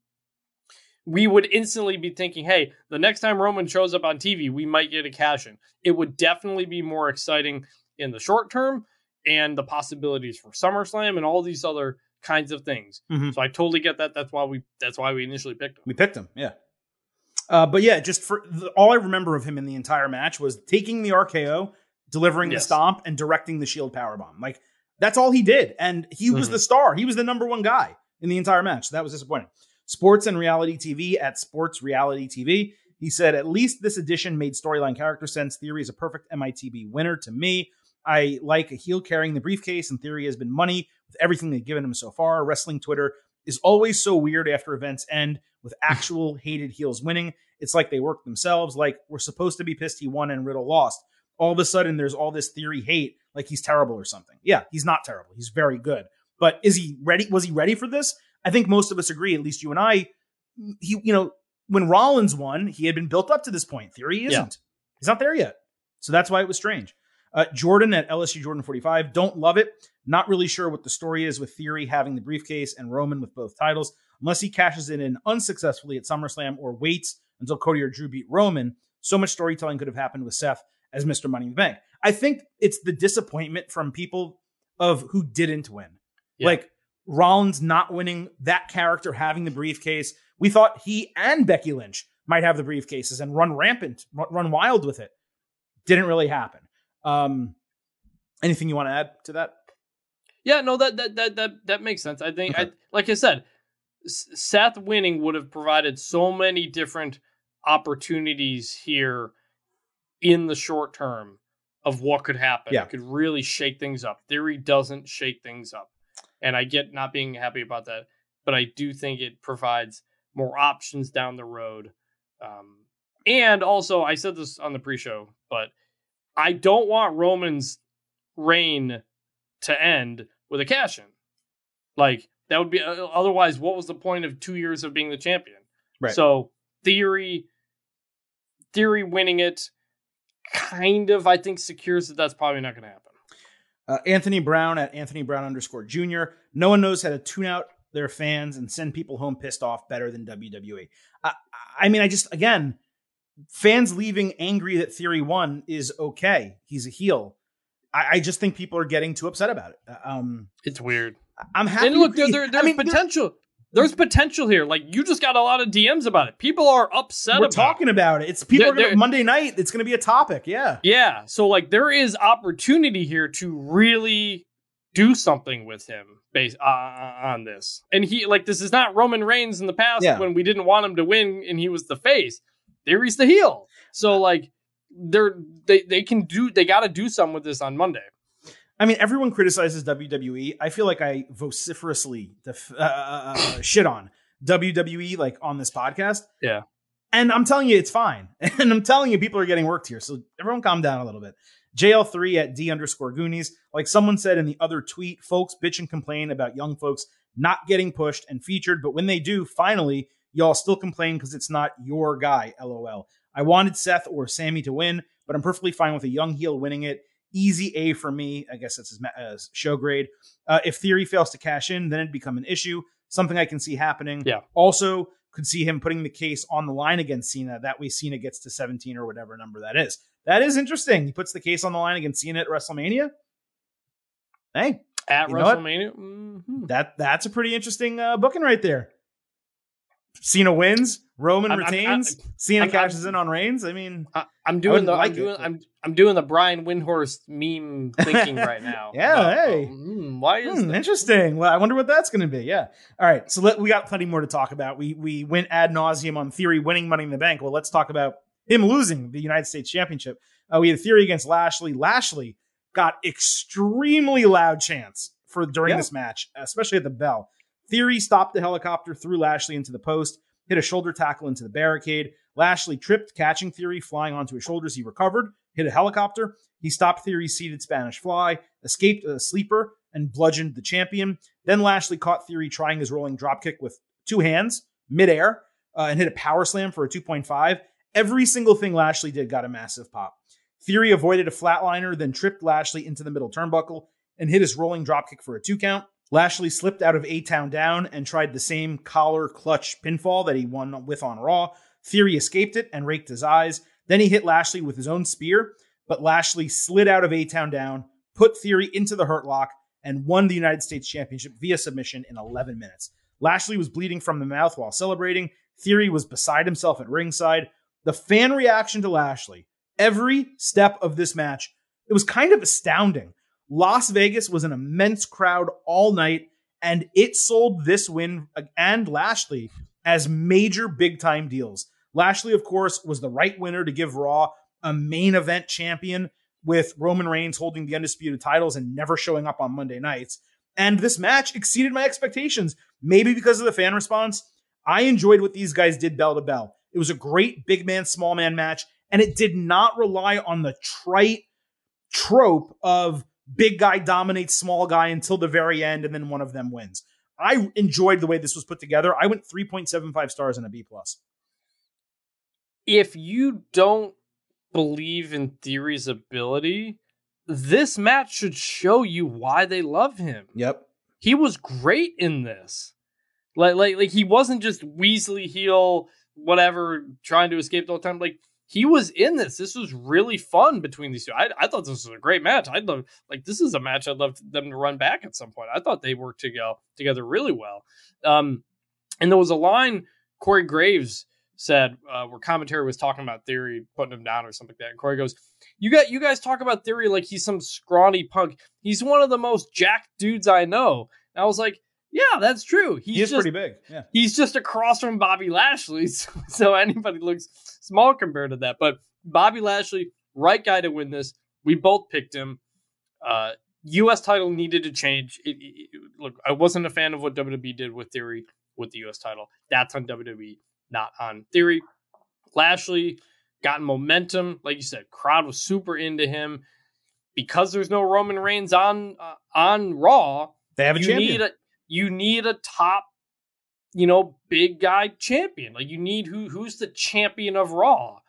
we would instantly be thinking, hey, the next time Roman shows up on TV, we might get a cash in. It would definitely be more exciting in the short term and the possibilities for SummerSlam and all these other kinds of things. Mhm. So I totally get that. That's why we that's why we initially picked him. We picked him, yeah. Uh, but yeah, just for the, all I remember of him in the entire match was taking the RKO, delivering the stomp, and directing the Shield powerbomb. Like that's all he did, and he was Mhm. the star. He was the number one guy in the entire match. So that was disappointing. Sports and reality TV at Sports Reality TV. He said, at least this edition made storyline character sense. Theory is a perfect MITB winner to me. I like a heel carrying the briefcase, and Theory has been money with everything they've given him so far. Wrestling Twitter is always so weird after events end with actual hated heels winning. It's like they work themselves. Like we're supposed to be pissed he won and Riddle lost. All of a sudden, there's all this theory hate, like he's terrible or something. Yeah, he's not terrible. He's very good. But is he ready? Was he ready for this? I think most of us agree, at least you and I. He, you know, when Rollins won, he had been built up to this point. Theory isn't. He's not there yet. So that's why it was strange. Uh, Jordan at LSU Jordan 45. Don't love it. Not really sure what the story is with Theory having the briefcase and Roman with both titles. Unless he cashes it in unsuccessfully at SummerSlam or waits until Cody or Drew beat Roman, so much storytelling could have happened with Seth as Mr. Money in the Bank. I think it's the disappointment from people of who didn't win. Yeah. Like Rollins not winning, that character having the briefcase. We thought he and Becky Lynch might have the briefcases and run rampant, run, wild with it. Didn't really happen. Um, anything you want to add to that? Yeah, no, that that that that that makes sense. I think, I, like I said, Seth winning would have provided so many different opportunities here in the short term of what could happen. Yeah. It could really shake things up. Theory doesn't shake things up, and I get not being happy about that, but I do think it provides more options down the road. Um, and also, I said this on the pre-show, but I don't want Roman's reign to end with a cash in. Like that would be uh, otherwise. What was the point of two years of being the champion? Right. So theory, theory winning it, kind of I think secures that that's probably not going to happen. Uh, Anthony Brown at Anthony Brown underscore Junior. No one knows how to tune out their fans and send people home pissed off better than WWE. I, I mean, I just again, fans leaving angry that Theory won is okay. He's a heel. I, I just think people are getting too upset about it. Um, It's weird. I'm happy. and look, there, there, there's I mean, there- potential. There's potential here. Like you just got a lot of DMs about it. People are upset we're about talking it. about it. It's people There- are gonna Monday night. It's going to be a topic. Yeah. Yeah. So like there is opportunity here to really do something with him based uh, on this. And he like this is not Roman Reigns in the past Yeah. when we didn't want him to win and he was the face. Theory's the heel. So like they're they they can do they got to do something with this on Monday. I mean, everyone criticizes WWE. I feel like I vociferously def- uh, uh, uh, shit on WWE like on this podcast. Yeah. And I'm telling you, it's fine. And I'm telling you, people are getting worked here. So everyone calm down a little bit. JL3 at D underscore Goonies. Like someone said in the other tweet, folks bitch and complain about young folks not getting pushed and featured. But when they do, finally, y'all still complain because it's not your guy. LOL. I wanted Seth or Sammy to win, but I'm perfectly fine with a young heel winning it. Easy A for me. I guess that's his uh, show grade. Uh, if Theory fails to cash in, then it'd become an issue. Something I can see happening. Yeah. Also, could see him putting the case on the line against Cena. That way, Cena gets to 17 or whatever number that is. That is interesting. He puts the case on the line against Cena at WrestleMania. Hey, At You know what? WrestleMania. Mhm. that that's a pretty interesting uh, booking right there. Cena wins, Roman I'm- I'm- retains, I'm- Cena I'm- cashes in on Reigns. I mean, I, I'm doing wouldn't the like I'm doing but- I'm I'm doing the Brian Windhorst meme thinking right now. Yeah, about, hey. oh, hmm, why is Hmm, that? interesting. Well, I wonder what that's going to be. Yeah. All right. So let, we got plenty more to talk about. We we went ad nauseum on Theory winning Money in the Bank. Well, let's talk about him losing the United States Championship. Uh, we had a Theory against Lashley. Lashley got extremely loud chants for during Yeah. this match, especially at the bell. Theory stopped the helicopter, threw Lashley into the post, hit a shoulder tackle into the barricade. Lashley tripped, catching Theory, flying onto his shoulders. He recovered, hit a helicopter. He stopped Theory's seated Spanish fly, escaped a sleeper, and bludgeoned the champion. Then Lashley caught Theory trying his rolling dropkick with two hands, midair, uh, and hit a power slam for a 2.5. Every single thing Lashley did got a massive pop. Theory avoided a flatliner, then tripped Lashley into the middle turnbuckle and hit his rolling dropkick for a two count. Lashley slipped out of A Town Down and tried the same collar clutch pinfall that he won with on Raw. Theory escaped it and raked his eyes. Then he hit Lashley with his own spear, but Lashley slid out of A Town Down, put Theory into the Hurt Lock, and won the United States Championship via submission in 11 minutes. Lashley was bleeding from the mouth while celebrating. Theory was beside himself at ringside. The fan reaction to Lashley, every step of this match, it was kind of astounding. Las Vegas was an immense crowd all night, and it sold this win and Lashley as major big time deals. Lashley, of course, was the right winner to give Raw a main event champion with Roman Reigns holding the undisputed titles and never showing up on Monday nights. And this match exceeded my expectations, maybe because of the fan response. I enjoyed what these guys did bell to bell. It was a great big man, small man match, and it did not rely on the trite trope of big guy dominates small guy until the very end and then one of them wins. I enjoyed the way this was put together. I went 3.75 stars and a B plus. If you don't believe in Theory's ability, this match should show you why they love him. Yep. He was great in this. Like like like he wasn't just Weasley heel whatever trying to escape the whole time. Like he was in this. This was really fun between these two. I, I thought this was a great match. I'd love like this is a match I'd love them to run back at some point. I thought they worked to go together really well. Um, and there was a line Corey Graves said uh, where commentary was talking about Theory putting him down or something like that. And Corey goes, "You got you guys talk about Theory like he's some scrawny punk. He's one of the most jacked dudes I know." And I was like, "Yeah, that's true. He's he is just, pretty big. Yeah, he's just across from Bobby Lashley, so, so anybody looks small compared to that. But Bobby Lashley, right guy to win this. We both picked him. Uh, U.S. title needed to change. It, it, it, look, I wasn't a fan of what WWE did with Theory with the U.S. title. That's on WWE not on theory. Lashley got momentum, like you said, crowd was super into him because there's no Roman Reigns on uh, on Raw. They have a you champion. Need a, you need a top, you know, big guy champion. Like you need who who's the champion of Raw,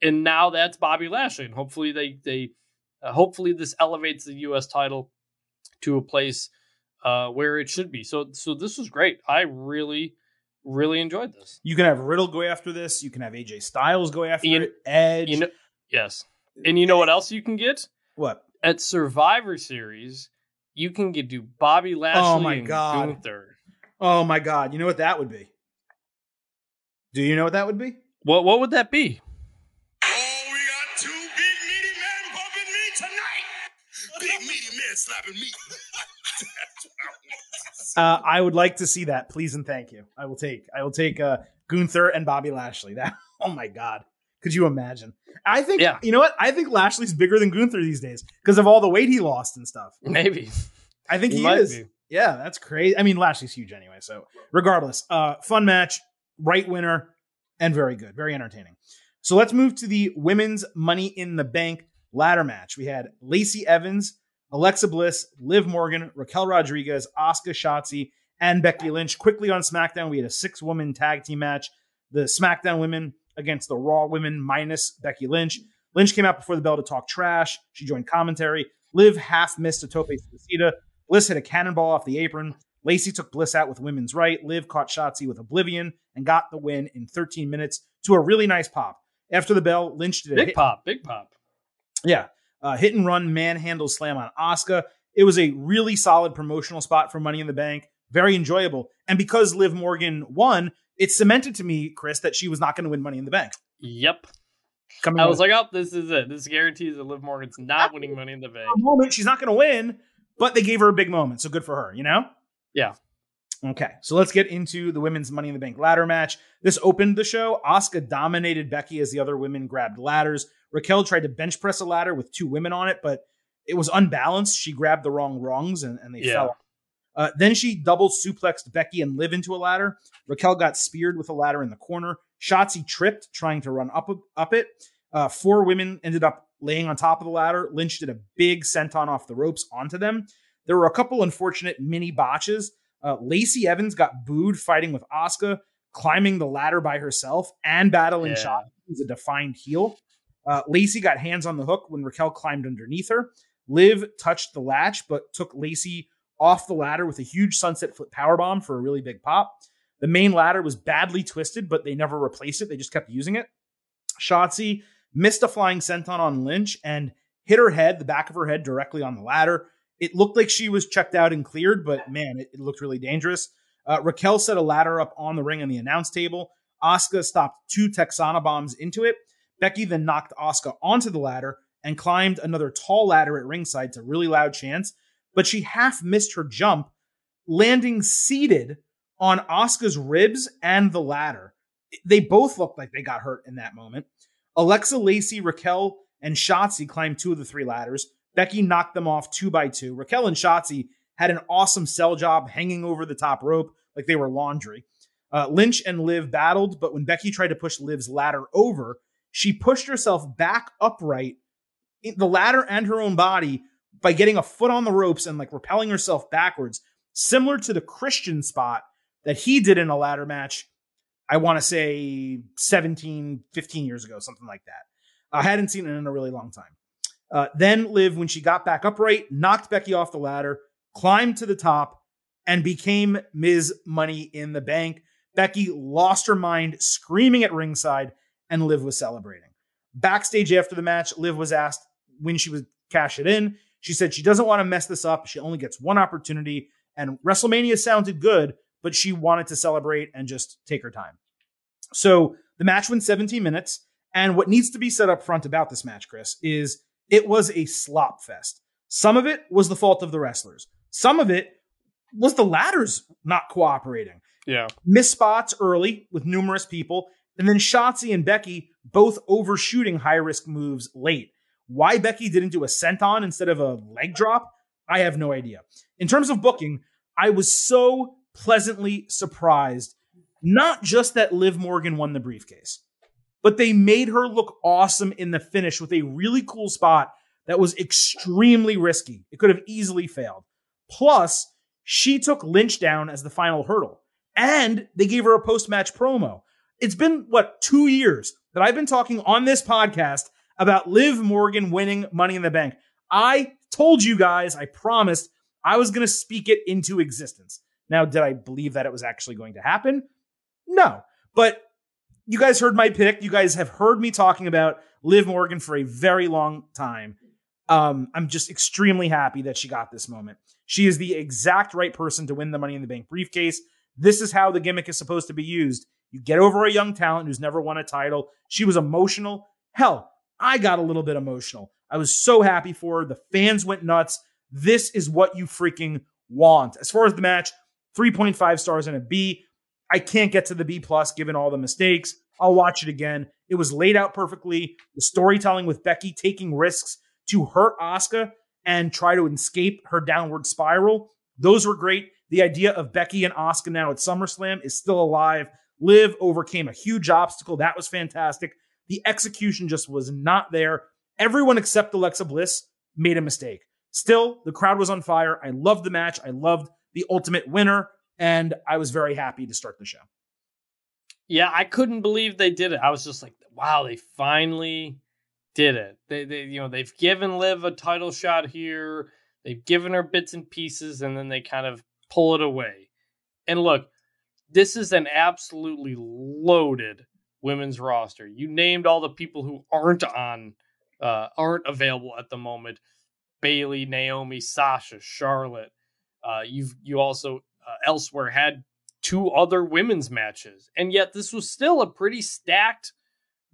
and now that's Bobby Lashley. And hopefully they they uh, hopefully this elevates the U.S. title to a place uh, where it should be. So so this was great. I really really enjoyed this. You can have Riddle go after this. You can have AJ Styles go after You- it. Edge. You know, yes. And you know what else you can get what? at Survivor Series? You can get do Bobby Lashley Oh my and God. Gunther. Oh my God! You know what that would be? Do you know what that would be? What what would that be? Oh, we got two big meaty men bumping me tonight. Big meaty men slapping me. I. Uh, I would like to see that, please and thank you. I will take. I will take uh, Gunther and Bobby Lashley. That. Oh my God! Could you imagine? I think. Yeah. You know what? I think Lashley's bigger than Gunther these days because of all the weight he lost and stuff. Maybe I think he, might is. be. Yeah, that's crazy. I mean, Lashley's huge anyway. So regardless, uh, fun match, right winner, and very good, very entertaining. So let's move to the women's Money in the Bank ladder match. We had Lacey Evans, Alexa Bliss, Liv Morgan, Raquel Rodriguez, Asuka Shotzi, and Becky Lynch. Quickly on SmackDown, we had a six-woman tag team match. The SmackDown women against the Raw women minus Becky Lynch. Lynch came out before the bell to talk trash. She joined commentary. Liv half missed a tope suicida. Bliss hit a cannonball off the apron. Lacey took Bliss out with women's right. Liv caught Shotzi with Oblivion and got the win in 13 minutes to a really nice pop. After the bell, Lynch did a big hit, pop, big pop. yeah, uh, hit and run manhandle slam on Asuka. It was a really solid promotional spot for Money in the Bank. Very enjoyable. And because Liv Morgan won, it cemented to me, Chris, that she was not going to win Money in the Bank. Yep. Coming I was like, oh, this is it. This guarantees that Liv Morgan's not winning Money in the Bank. moment. She's not going to win, but they gave her a big moment. So good for her, you know? Yeah. Okay. So let's get into the women's Money in the Bank ladder match. This opened the show. Asuka dominated Becky as the other women grabbed ladders. Raquel tried to bench press a ladder with two women on it, but it was unbalanced. She grabbed the wrong rungs and, and they Yeah. fell. Uh, then she double suplexed Becky and Liv into a ladder. Raquel got speared with a ladder in the corner. Shotzi tripped trying to run up up it. Uh, four women ended up laying on top of the ladder. Lynch did a big senton off the ropes onto them. There were a couple unfortunate mini botches. Uh, Lacey Evans got booed fighting with Asuka, climbing the ladder by herself and battling Yeah. Shotzi as a defined heel. Uh, Lacey got hands on the hook when Raquel climbed underneath her. Liv touched the latch, but took Lacey off the ladder with a huge sunset flip power bomb for a really big pop. The main ladder was badly twisted, but they never replaced it. They just kept using it. Shotzi missed a flying senton on Lynch and hit her head, the back of her head, directly on the ladder. It looked like she was checked out and cleared, but man, it, it looked really dangerous. Uh, Raquel set a ladder up on the ring on the announce table. Asuka stopped two Tejana bombs into it. Becky then knocked Asuka onto the ladder and climbed another tall ladder at ringside to really loud chants, but she half missed her jump, landing seated on Asuka's ribs and the ladder. They both looked like they got hurt in that moment. Alexa Lacey, Raquel, and Shotzi climbed two of the three ladders. Becky knocked them off two by two. Raquel and Shotzi had an awesome sell job hanging over the top rope like they were laundry. Uh, Lynch and Liv battled, but when Becky tried to push Liv's ladder over, she pushed herself back upright, the ladder and her own body, by getting a foot on the ropes and like repelling herself backwards, similar to the Christian spot that he did in a ladder match. I want to say 17, 15 years ago, something like that. I hadn't seen it in a really long time. Uh, then Liv, when she got back upright, knocked Becky off the ladder, climbed to the top, and became Ms. Money in the Bank. Becky lost her mind, screaming at ringside, and Liv was celebrating. Backstage after the match, Liv was asked when she would cash it in. She said she doesn't want to mess this up. She only gets one opportunity, and WrestleMania sounded good, but she wanted to celebrate and just take her time. So the match went 17 minutes. And what needs to be said up front about this match, Chris, is it was a slop fest. Some of it was the fault of the wrestlers. Some of it was the ladders not cooperating. Yeah. Miss spots early with numerous people, and then Shotzi and Becky both overshooting high risk moves late. Why Becky didn't do a senton instead of a leg drop, I have no idea. In terms of booking, I was so pleasantly surprised. Not just that Liv Morgan won the briefcase, but they made her look awesome in the finish with a really cool spot that was extremely risky. It could have easily failed. Plus, she took Lynch down as the final hurdle, and they gave her a post match promo. It's been, what, two years that I've been talking on this podcast about Liv Morgan winning Money in the Bank. I told you guys, I promised I was going to speak it into existence. Now, did I believe that it was actually going to happen? No. But you guys heard my pick. You guys have heard me talking about Liv Morgan for a very long time. Um, I'm just extremely happy that she got this moment. She is the exact right person to win the Money in the Bank briefcase. This is how the gimmick is supposed to be used. You get over a young talent who's never won a title. She was emotional. Hell, I got a little bit emotional. I was so happy for her. The fans went nuts. This is what you freaking want. As far as the match, 3.5 stars and a B. I can't get to the B plus given all the mistakes. I'll watch it again. It was laid out perfectly. The storytelling with Becky taking risks to hurt Asuka and try to escape her downward spiral. Those were great. The idea of Becky and Asuka now at SummerSlam is still alive. Liv overcame a huge obstacle. That was fantastic. The execution just was not there. Everyone except Alexa Bliss made a mistake. Still, the crowd was on fire. I loved the match. I loved the ultimate winner, and I was very happy to start the show. Yeah, I couldn't believe they did it. I was just like, wow, they finally did it. They, they you know, they've given Liv a title shot here. They've given her bits and pieces, and then they kind of pull it away. And look, this is an absolutely loaded women's roster. You named all the people who aren't on, uh, aren't available at the moment: Bayley, Naomi, Sasha, Charlotte. Uh, you've you also uh, elsewhere had two other women's matches, and yet this was still a pretty stacked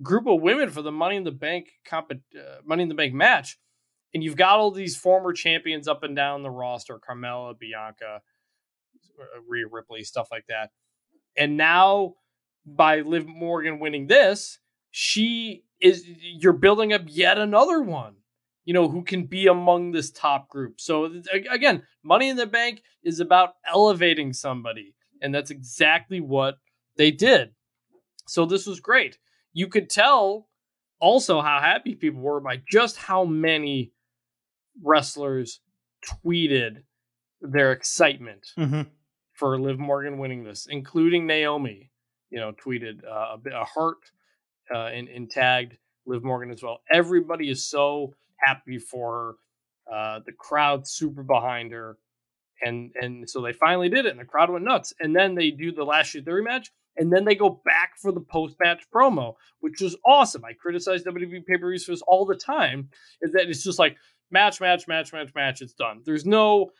group of women for the Money in the Bank comp- uh, Money in the Bank match. And you've got all these former champions up and down the roster: Carmella, Bianca, uh, Rhea Ripley, stuff like that. And now, by Liv Morgan winning this, she is you're building up yet another one you know, who can be among this top group. So again, Money in the Bank is about elevating somebody, and that's exactly what they did. So this was great. You could tell also how happy people were by just how many wrestlers tweeted their excitement Mm-hmm. for Liv Morgan winning this, including Naomi. You know, tweeted uh, a, bit, a heart uh, and, and tagged Liv Morgan as well. Everybody is so happy for her. Uh, the crowd super behind her, and and so they finally did it, and the crowd went nuts. And then they do the Lashley theory match, and then they go back for the post match promo, which was awesome. I criticize WWE pay per views all the time. Is that it's just like match, match, match, match, match. It's done. There's no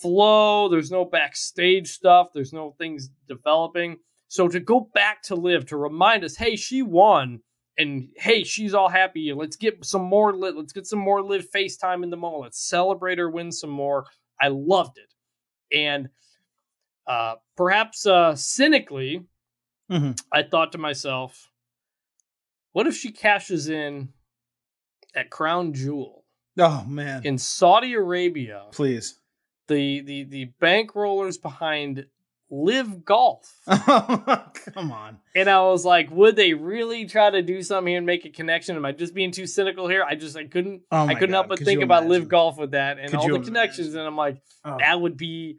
flow. There's no backstage stuff. There's no things developing. So to go back to Liv to remind us, hey, she won, and hey, she's all happy. Let's get some more. Liv, let's get some more Liv FaceTime in the moment. Let's celebrate her win some more. I loved it, and uh, perhaps uh, cynically, Mm-hmm. I thought to myself, what if she cashes in at Crown Jewel Oh man, in Saudi Arabia? please. The the the bankrollers behind LIV Golf. Come on. And I was like, would they really try to do something here and make a connection? Am I just being too cynical here? I just I couldn't Oh I couldn't God, help but could think about? LIV Golf with that and Could all the connections. And I'm like, Oh. that would be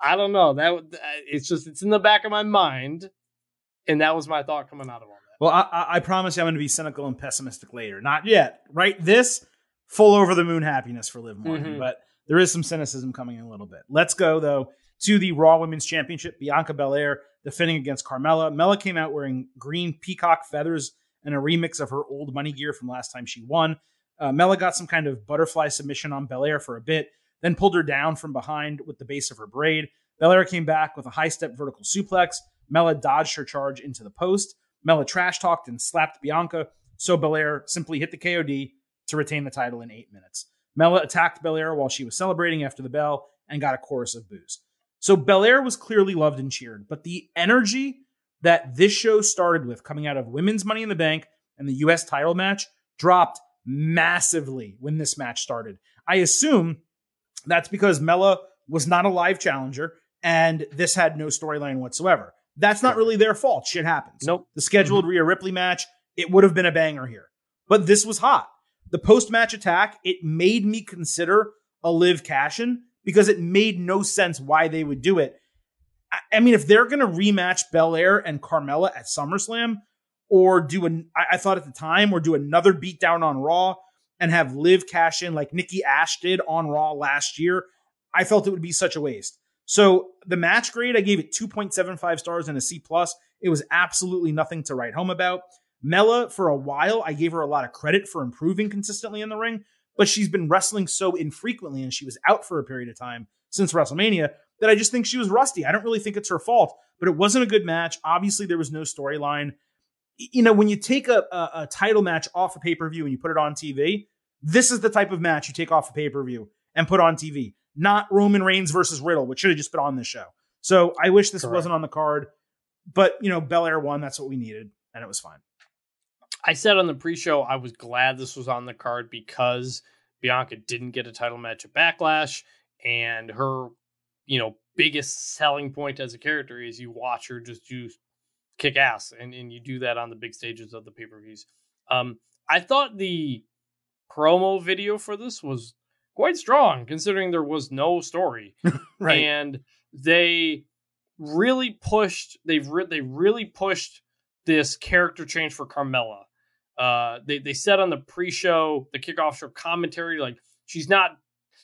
I don't know. That would uh, it's just it's in the back of my mind. And that was my thought coming out of all that. Well, I, I, promise you I'm going to be cynical and pessimistic later. Not yet. Right? This full over the moon happiness for Liv Morgan, Mhm. but there is some cynicism coming in a little bit. Let's go though to the Raw Women's Championship. Bianca Belair defending against Carmella. Mella came out wearing green peacock feathers and a remix of her old money gear from last time she won. Uh, Mella got some kind of butterfly submission on Belair for a bit, then pulled her down from behind with the base of her braid. Belair came back with a high step vertical suplex. Mella dodged her charge into the post. Mella trash talked and slapped Bianca, so Belair simply hit the KOD to retain the title in eight minutes. Mella attacked Belair while she was celebrating after the bell and got a chorus of boos. So Belair was clearly loved and cheered, but the energy that this show started with coming out of women's Money in the Bank and the US title match dropped massively when this match started. I assume that's because Mella was not a live challenger and this had no storyline whatsoever. That's not really their fault. Shit happens. Nope. The scheduled mm-hmm. Rhea Ripley match, it would have been a banger here. But this was hot. The post match attack, it made me consider a live cash in because it made no sense why they would do it. I- mean, if they're going to rematch Belair and Carmella at SummerSlam, or do an, I I thought at the time, or do another beatdown on Raw and have Liv cash in like Nikki Ash did on Raw last year, I felt it would be such a waste. So the match grade, I gave it 2.75 stars and a C plus. It was absolutely nothing to write home about. Mella, for a while, I gave her a lot of credit for improving consistently in the ring, but she's been wrestling so infrequently and she was out for a period of time since WrestleMania that I just think she was rusty. I don't really think it's her fault, but it wasn't a good match. Obviously, there was no storyline. You know, when you take a, a, a title match off a pay per view and you put it on TV, this is the type of match you take off a pay per view and put on TV, not Roman Reigns versus Riddle, which should have just been on this show. So I wish this Correct. wasn't on the card, but you know, Belair won. That's what we needed, and it was fine. I said on the pre-show I was glad this was on the card because Bianca didn't get a title match at Backlash, and her, you know, biggest selling point as a character is you watch her just do kick ass, and and you do that on the big stages of the pay-per-views. Um, I thought the promo video for this was quite strong, considering there was no story right? and they really pushed they've re- they really pushed this character change for Carmella. Uh, they they said on the pre-show, the kickoff show commentary, like she's not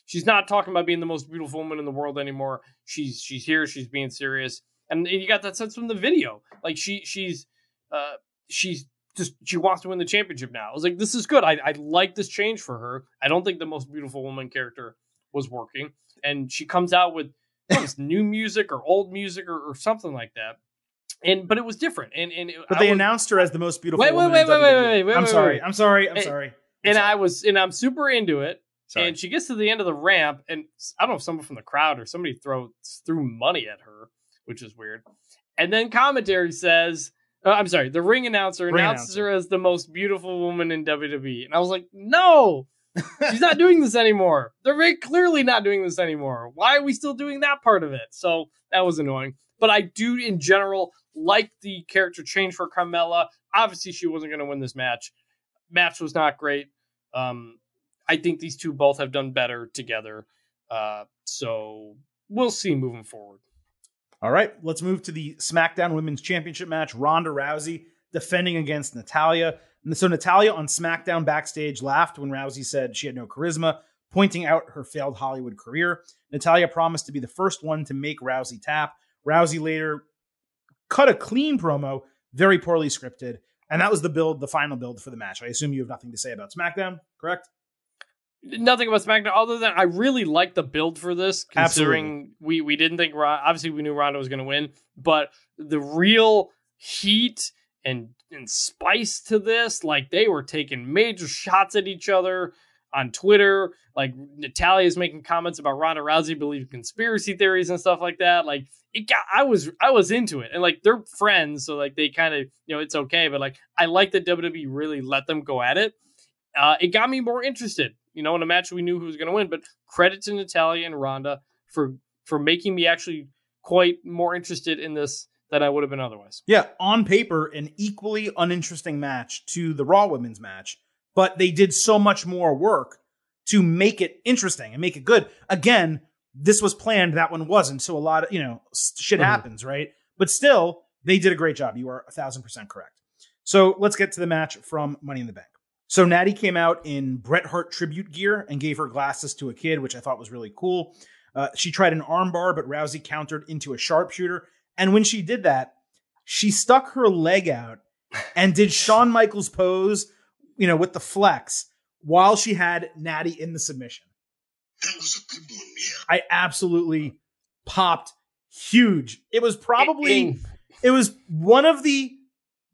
she's not talking about being the most beautiful woman in the world anymore. She's she's here, she's being serious, and, you got that sense from the video. Like she she's uh she's just she wants to win the championship now. I was like, this is good. I I like this change for her. I don't think the most beautiful woman character was working, and she comes out with it's new music or old music or, or something like that. And but it was different. And and But I they was, announced her as the most beautiful. Wait, wait, wait, wait, WWE. wait, wait, I'm wait, sorry. wait. I'm sorry. I'm And- sorry. I'm and sorry. I was and I'm super into it. Sorry. And she gets to the end of the ramp, and I don't know if someone from the crowd or somebody throws threw money at her, which is weird. And then commentary says, uh, "I'm sorry." The ring announcer Ring announces announcer. her as the most beautiful woman in WWE, and I was like, "No, she's not doing this anymore. They're very clearly not doing this anymore. Why are we still doing that part of it?" So that was annoying. But I do in general like the character change for Carmella. Obviously, she wasn't going to win this match. Match was not great. Um, I think these two both have done better together. Uh, so we'll see moving forward. All right, let's move to the SmackDown Women's Championship match. Ronda Rousey defending against Natalya. And so Natalya on SmackDown backstage laughed when Rousey said she had no charisma, pointing out her failed Hollywood career. Natalya promised to be the first one to make Rousey tap. Rousey later cut a clean promo, very poorly scripted, and that was the build, the final build for the match. I assume you have nothing to say about SmackDown, correct? Nothing about SmackDown other than I really like the build for this, considering Absolutely. we we didn't think Ron, obviously we knew Ronda was going to win, but the real heat and and spice to this, like they were taking major shots at each other on Twitter. Like Natalya is making comments about Ronda Rousey believing conspiracy theories and stuff like that. Like it got, I was I was into it, and like they're friends, so like they kind of you know it's okay, but like I like that WWE really let them go at it. Uh, it got me more interested, you know, in a match we knew who was going to win. But credit to Natalya and Ronda for for making me actually quite more interested in this than I would have been otherwise. Yeah, on paper, an equally uninteresting match to the Raw Women's match, but they did so much more work to make it interesting and make it good. Again, this was planned, that one wasn't. So a lot of, you know, shit Mhm. happens, right? But still, they did a great job. You are a thousand percent correct. So let's get to the match from Money in the Bank. So Natty came out in Bret Hart tribute gear and gave her glasses to a kid, which I thought was really cool. Uh, she tried an armbar, but Rousey countered into a sharpshooter. And when she did that, she stuck her leg out and did Shawn Michaels pose, you know, with the flex while she had Natty in the submission. That was a good one, yeah. I absolutely popped huge. It was probably it was one of the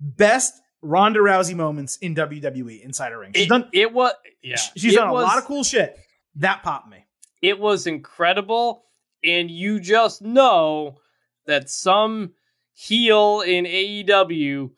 best Ronda Rousey moments in WWE inside a ring. She's it, done it was yeah. she's it done a lot of cool shit. That popped me. it was incredible and you just know that some heel in AEW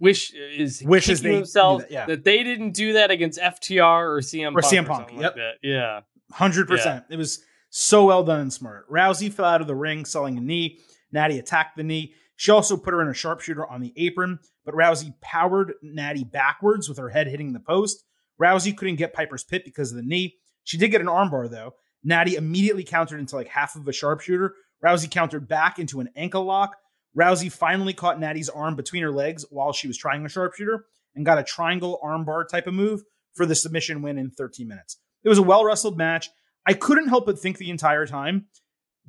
wish is Wishes they themselves that, yeah. that they didn't do that against FTR or CM Or Punk CM Punk, something yep. like that. Yeah. Hundred percent. It was so well done and smart. Rousey fell out of the ring selling a knee. Natty attacked the knee. She also put her in a sharpshooter on the apron, but Rousey powered Natty backwards with her head hitting the post. Rousey couldn't get Piper's pit because of the knee. She did get an armbar though. Natty immediately countered into like half of a sharpshooter. Rousey countered back into an ankle lock. Rousey finally caught Natty's arm between her legs while she was trying a sharpshooter and got a triangle armbar type of move for the submission win in 13 minutes. It was a well wrestled match. I couldn't help but think the entire time,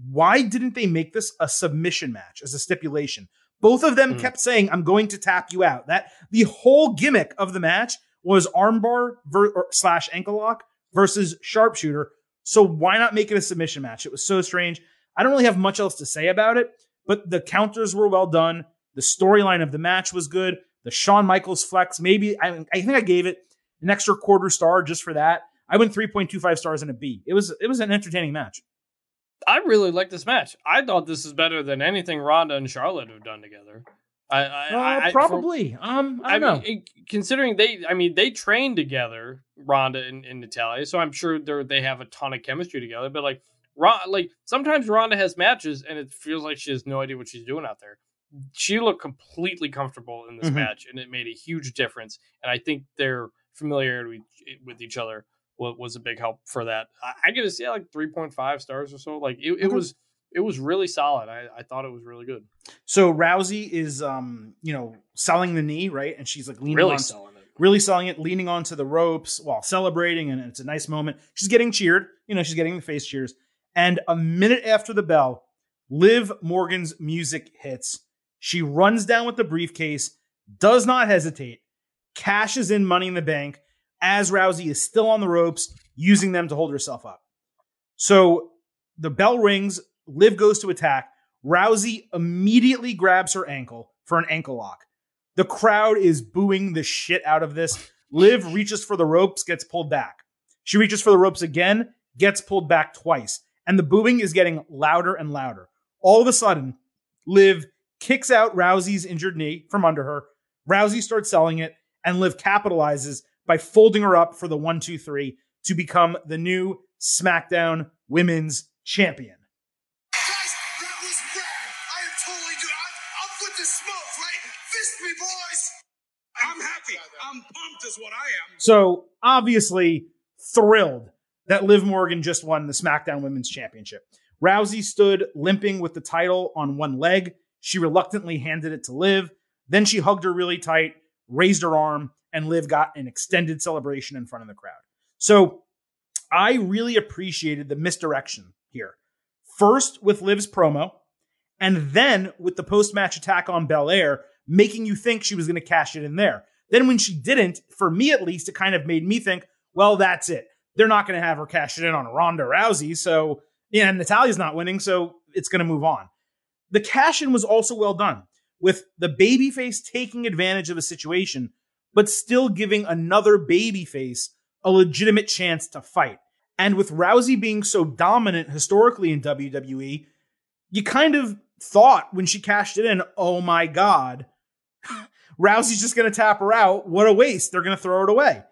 why didn't they make this a submission match as a stipulation? Both of them Hmm. kept saying, "I'm going to tap you out." That the whole gimmick of the match was armbar ver- or slash ankle lock versus sharpshooter. So why not make it a submission match? It was so strange. I don't really have much else to say about it, but the counters were well done. The storyline of the match was good. The Shawn Michaels flex, maybe I, I think I gave it an extra quarter star just for that. I went 3.25 stars and a B. It was it was an entertaining match. I really like this match. I thought this is better than anything Ronda and Charlotte have done together. I, I, Uh, I- I- for- probably. um, I know. mean, considering they, I mean, they trained together, Ronda and, and Natalya, so I'm sure they they have a ton of chemistry together. But like, Ron, like sometimes Ronda has matches and it feels like she has no idea what she's doing out there. She looked completely comfortable in this Mhm. match, and it made a huge difference. And I think their familiarity with, each other was, a big help for that. I, I get to say like 3.5 stars or so. Like it, it Okay. was, it was really solid. I, I thought it was really good. So Rousey is um, you know, selling the knee, right? And she's like leaning Really on selling it. really selling it, leaning onto the ropes while celebrating, and it's a nice moment. She's getting cheered, you know, she's getting the face cheers. And a minute after the bell, Liv Morgan's music hits. She runs down with the briefcase, does not hesitate, cashes in money in the bank as Rousey is still on the ropes, using them to hold herself up. So the bell rings, Liv goes to attack. Rousey immediately grabs her ankle for an ankle lock. The crowd is booing the shit out of this. Liv reaches for the ropes, gets pulled back. She reaches for the ropes again, gets pulled back twice. And the booing is getting louder and louder. All of a sudden, Liv kicks out Rousey's injured knee from under her. Rousey starts selling it, and Liv capitalizes by folding her up for the one, two, three to become the new SmackDown Women's Champion. Guys, that was rad. I am the smoke, right? Fist me, boys. I'm happy. I'm pumped, is what I am. So obviously thrilled that Liv Morgan just won the SmackDown Women's Championship. Rousey stood limping with the title on one leg. She reluctantly handed it to Liv. Then she hugged her really tight, raised her arm, and Liv got an extended celebration in front of the crowd. So I really appreciated the misdirection here. First with Liv's promo, and then with the post match attack on Belair, making you think she was going to cash it in there. Then when she didn't, for me at least, it kind of made me think, well, that's it. They're not going to have her cash it in on Ronda Rousey. So, yeah, and Natalya's not winning, so it's going to move on. The cash in was also well done, with the babyface taking advantage of a situation, but still giving another babyface a legitimate chance to fight. And with Rousey being so dominant historically in WWE, you kind of thought when she cashed it in, oh my God, Rousey's just going to tap her out. What a waste. They're going to throw it away.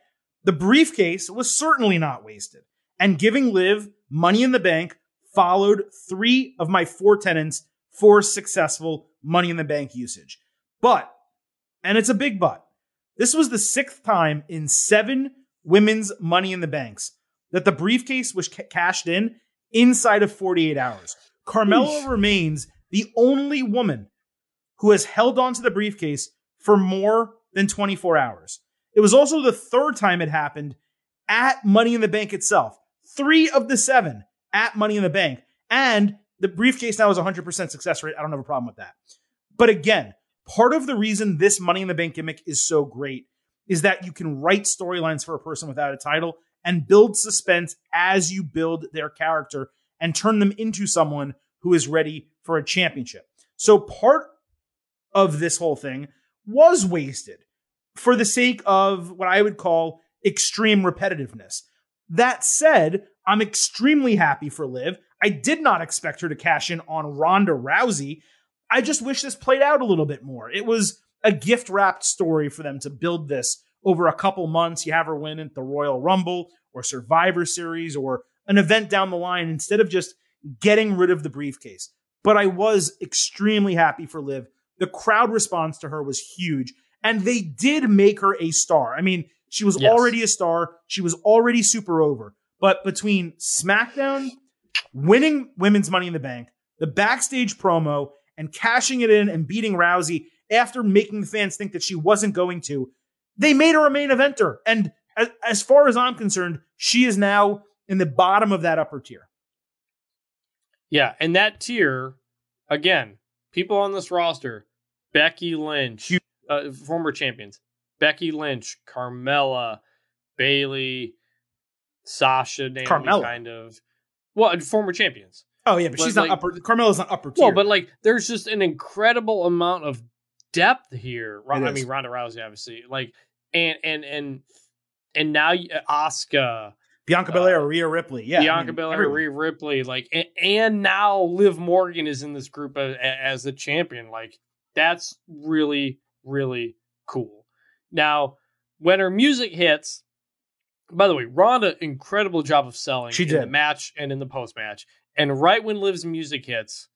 The briefcase was certainly not wasted. And giving Liv money in the bank followed three of my four tenants for successful money in the bank usage. But, and it's a big but, this was the sixth time in seven women's money in the banks that the briefcase was ca- cashed in inside of 48 hours. Carmella remains the only woman who has held on to the briefcase for more than 24 hours. It was also the third time it happened at Money in the Bank itself. Three of the seven at Money in the Bank. And the briefcase now is 100% success rate. I don't have a problem with that. But again, part of the reason this Money in the Bank gimmick is so great is that you can write storylines for a person without a title and build suspense as you build their character and turn them into someone who is ready for a championship. So part of this whole thing was wasted for the sake of what I would call extreme repetitiveness. That said, I'm extremely happy for Liv. I did not expect her to cash in on Ronda Rousey. I just wish this played out a little bit more. It was a gift wrapped story for them to build this over a couple months. You have her win at the Royal Rumble or Survivor Series or an event down the line instead of just getting rid of the briefcase. But I was extremely happy for Liv. The crowd response to her was huge, and they did make her a star. I mean, she was Yes. already a star, she was already super over. But between SmackDown, winning women's Money in the Bank, the backstage promo, and cashing it in and beating Rousey after making the fans think that she wasn't going to, they made her a main eventer. And as, as far as I'm concerned, she is now in the bottom of that upper tier. Yeah, and that tier, again, people on this roster, Becky Lynch. Uh, former champions, Becky Lynch, Carmella, Bayley, Sasha, Naomi, Carmella? kind of. Well, former champions. Oh yeah, but But, she's not upper. Carmella's not upper tier. Well, but like, there's just an incredible amount of depth here. It I is. mean, Ronda Rousey, obviously, like, and and and and now Asuka, Bianca uh, Belair, Rhea Ripley, yeah, I Bianca mean, Belair, everyone. Rhea Ripley, like, and, and now Liv Morgan is in this group as, as the champion. Like, that's really, really cool. Now, when her music hits, by the way, Ronda incredible job of selling She in the match and in the post match. And right when Liv's music hits,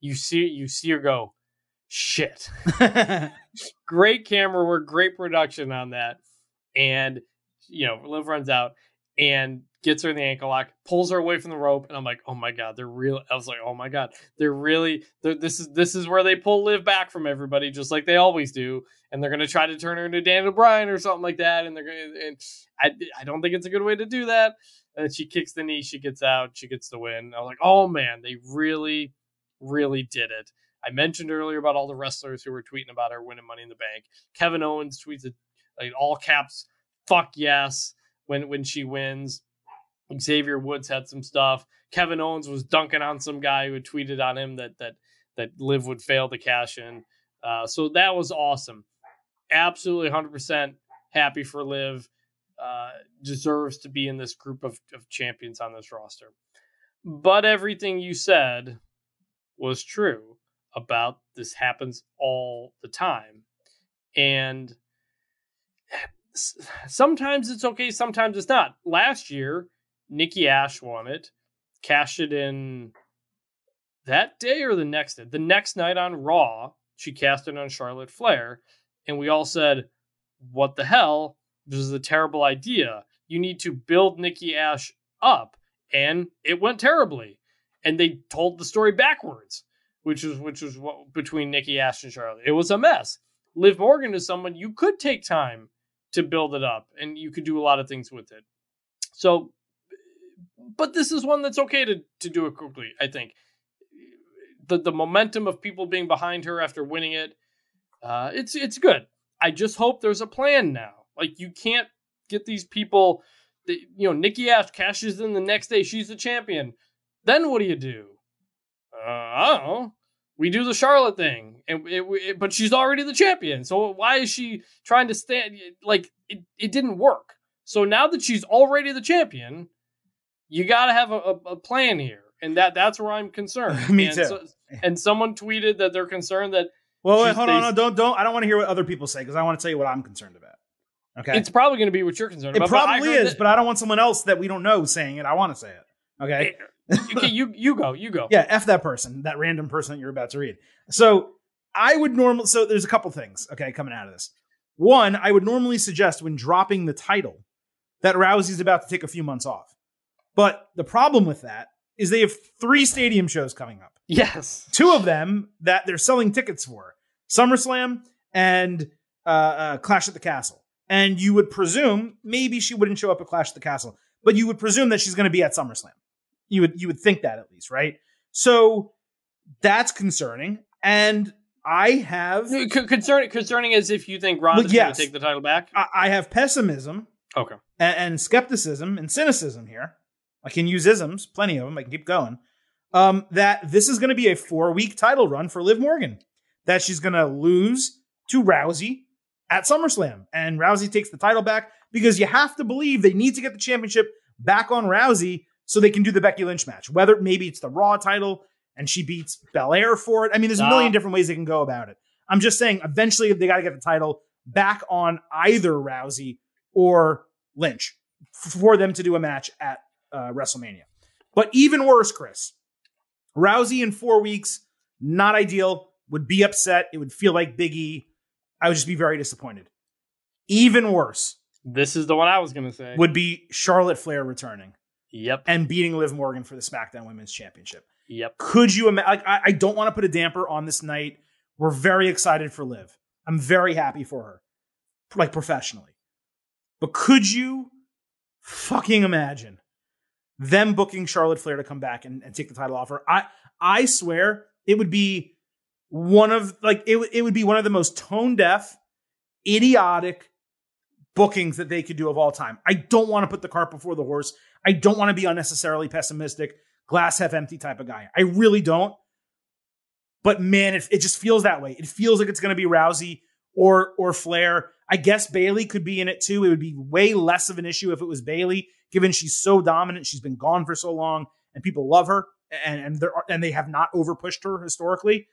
you see you see her go, shit. great camera work, great production on that. And you know, Liv runs out and gets her in the ankle lock, pulls her away from the rope, and I'm like, oh my god, they're real. I was like, oh my god, they're really. They're, this is this is where they pull Liv back from everybody, just like they always do. And they're gonna try to turn her into Dan O'Brien or something like that. And they're gonna. And I I don't think it's a good way to do that. And she kicks the knee, she gets out, she gets the win. I was like, oh man, they really, really did it. I mentioned earlier about all the wrestlers who were tweeting about her winning Money in the Bank. Kevin Owens tweets it like all caps, "fuck yes" when when she wins. Xavier Woods had some stuff. Kevin Owens was dunking on some guy who had tweeted on him that that that Liv would fail to cash in. Uh, so that was awesome. Absolutely, hundred percent happy for Liv. Uh, deserves to be in this group of, of champions on this roster. But everything you said was true about this happens all the time. And sometimes it's okay, sometimes it's not. Last year, Nikki Ash won it, cashed it in that day or the next day. The next night on Raw, she cast it on Charlotte Flair, and we all said, "What the hell? This is a terrible idea. You need to build Nikki Ash up." And it went terribly. And they told the story backwards, which was which was what between Nikki Ash and Charlotte. It was a mess. Liv Morgan is someone you could take time to build it up and you could do a lot of things with it. So but this is one that's okay to to do it quickly, I think. The the momentum of people being behind her after winning it, uh, it's it's good. I just hope there's a plan now. Like you can't get these people you know, Nikki Ash cashes in the next day. She's the champion. Then what do you do? Uh, I don't know. We do the Charlotte thing, and it, it, but she's already the champion. So why is she trying to stand? Like it, it didn't work. So now that she's already the champion, you got to have a, a, plan here, and that that's where I'm concerned. Me and too. So, and someone tweeted that they're concerned that. Well, wait, hold on, no, don't, don't. I don't want to hear what other people say because I want to tell you what I'm concerned about. Okay, it's probably going to be what you're concerned it about. probably but is, that, but I don't want someone else that we don't know saying it. I want to say it. Okay. okay, you you go, you go. Yeah, f that person, that random person that you're about to read. So I would normally. So there's a couple things. Okay, coming out of this. One, I would normally suggest when dropping the title that Rousey's about to take a few months off. But the problem with that is they have three stadium shows coming up. Yes. Two of them that they're selling tickets for SummerSlam and uh, uh, Clash at the Castle. And you would presume maybe she wouldn't show up at Clash at the Castle, but you would presume that she's going to be at SummerSlam. You would you would think that at least, right? So that's concerning. And I have concerning concerning as if you think Ronda's Well, going to take the title back. I I have pessimism Okay. and, and skepticism and cynicism here. I can use isms, plenty of them. I can keep going. Um, that this is going to be a four week title run for Liv Morgan. That she's going to lose to Rousey at SummerSlam, and Rousey takes the title back because you have to believe they need to get the championship back on Rousey so they can do the Becky Lynch match. Whether maybe it's the Raw title and she beats Belair for it. I mean, there's a million different ways they can go about it. I'm just saying, eventually they got to get the title back on either Rousey or Lynch for them to do a match at uh, WrestleMania. But even worse, Chris, Rousey in four weeks, not ideal. Would be upset. It would feel like Big E. I would just be very disappointed. Even worse This is the one I was going to say. would be Charlotte Flair returning yep. and beating Liv Morgan for the SmackDown Women's Championship. Yep. Could you imagine? Like, I, I don't want to put a damper on this night. We're very excited for Liv. I'm very happy for her, like professionally. But could you fucking imagine them booking Charlotte Flair to come back and, and take the title off her? I I swear it would be one of like it, it would be one of the most tone deaf, idiotic bookings that they could do of all time. I don't want to put the cart before the horse. I don't want to be unnecessarily pessimistic, glass half empty type of guy. I really don't. But man, it, it just feels that way. It feels like it's going to be Rousey or or Flair. I guess Bayley could be in it too. It would be way less of an issue if it was Bayley, given she's so dominant. She's been gone for so long, and people love her, and and there are, and they have not over pushed her historically.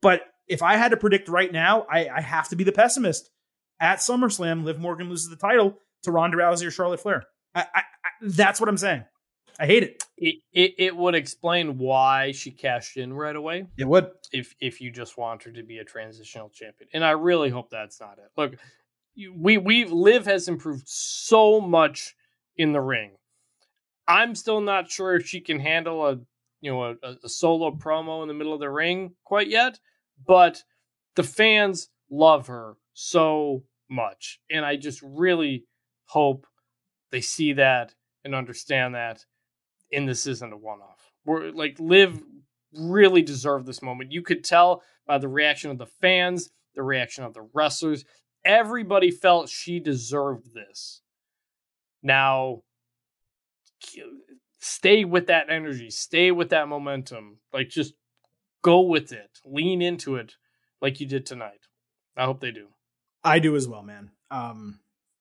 But if I had to predict right now, I, I have to be the pessimist. At SummerSlam, Liv Morgan loses the title to Ronda Rousey or Charlotte Flair. I, I, that's what I'm saying. I hate it. It, it it would explain why she cashed in right away It would. if if you just want her to be a transitional champion. And I really hope that's not it. Look, we we Liv has improved so much in the ring. I'm still not sure if she can handle a you know a, a solo promo in the middle of the ring quite yet, but the fans love her so much, and I just really hope they see that and understand that. And this isn't a one-off. We're like Liv really deserved this moment. You could tell by the reaction of the fans, the reaction of the wrestlers. Everybody felt she deserved this. Now, stay with that energy, stay with that momentum. Like, just go with it, lean into it like you did tonight. I hope they do. I do as well, man. Um,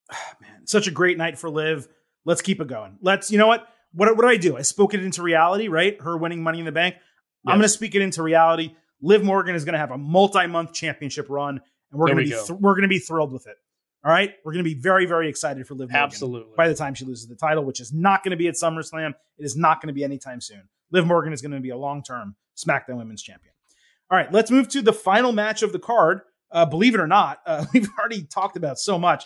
man, such a great night for Liv. Let's keep it going. Let's, you know what? What, what do I do? I spoke it into reality, right? Her winning Money in the Bank. I'm going to speak it into reality. Liv Morgan is going to have a multi-month championship run, and we're going to be go. th- we're going to be thrilled with it. All right, we're going to be very very excited for Liv Morgan Absolutely. by the time she loses the title, which is not going to be at SummerSlam. It is not going to be anytime soon. Liv Morgan is going to be a long-term SmackDown Women's Champion. All right, let's move to the final match of the card. Uh, believe it or not, uh, we've already talked about so much.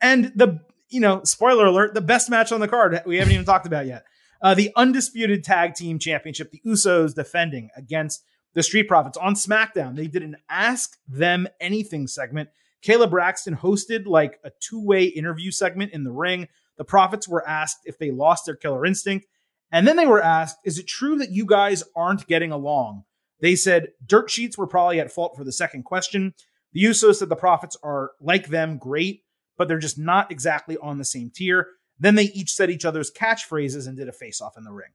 And the, you know, spoiler alert, the best match on the card we haven't even talked about yet. Uh, the undisputed tag team championship, the Usos defending against the Street Profits on SmackDown. They did an Ask Them Anything segment. Kayla Braxton hosted like a two way interview segment in the ring. The Profits were asked if they lost their killer instinct. And then they were asked, Is it true that you guys aren't getting along? They said dirt sheets were probably at fault for the second question. The Usos said the Profits are like them, great, but they're just not exactly on the same tier. Then they each said each other's catchphrases and did a face off in the ring.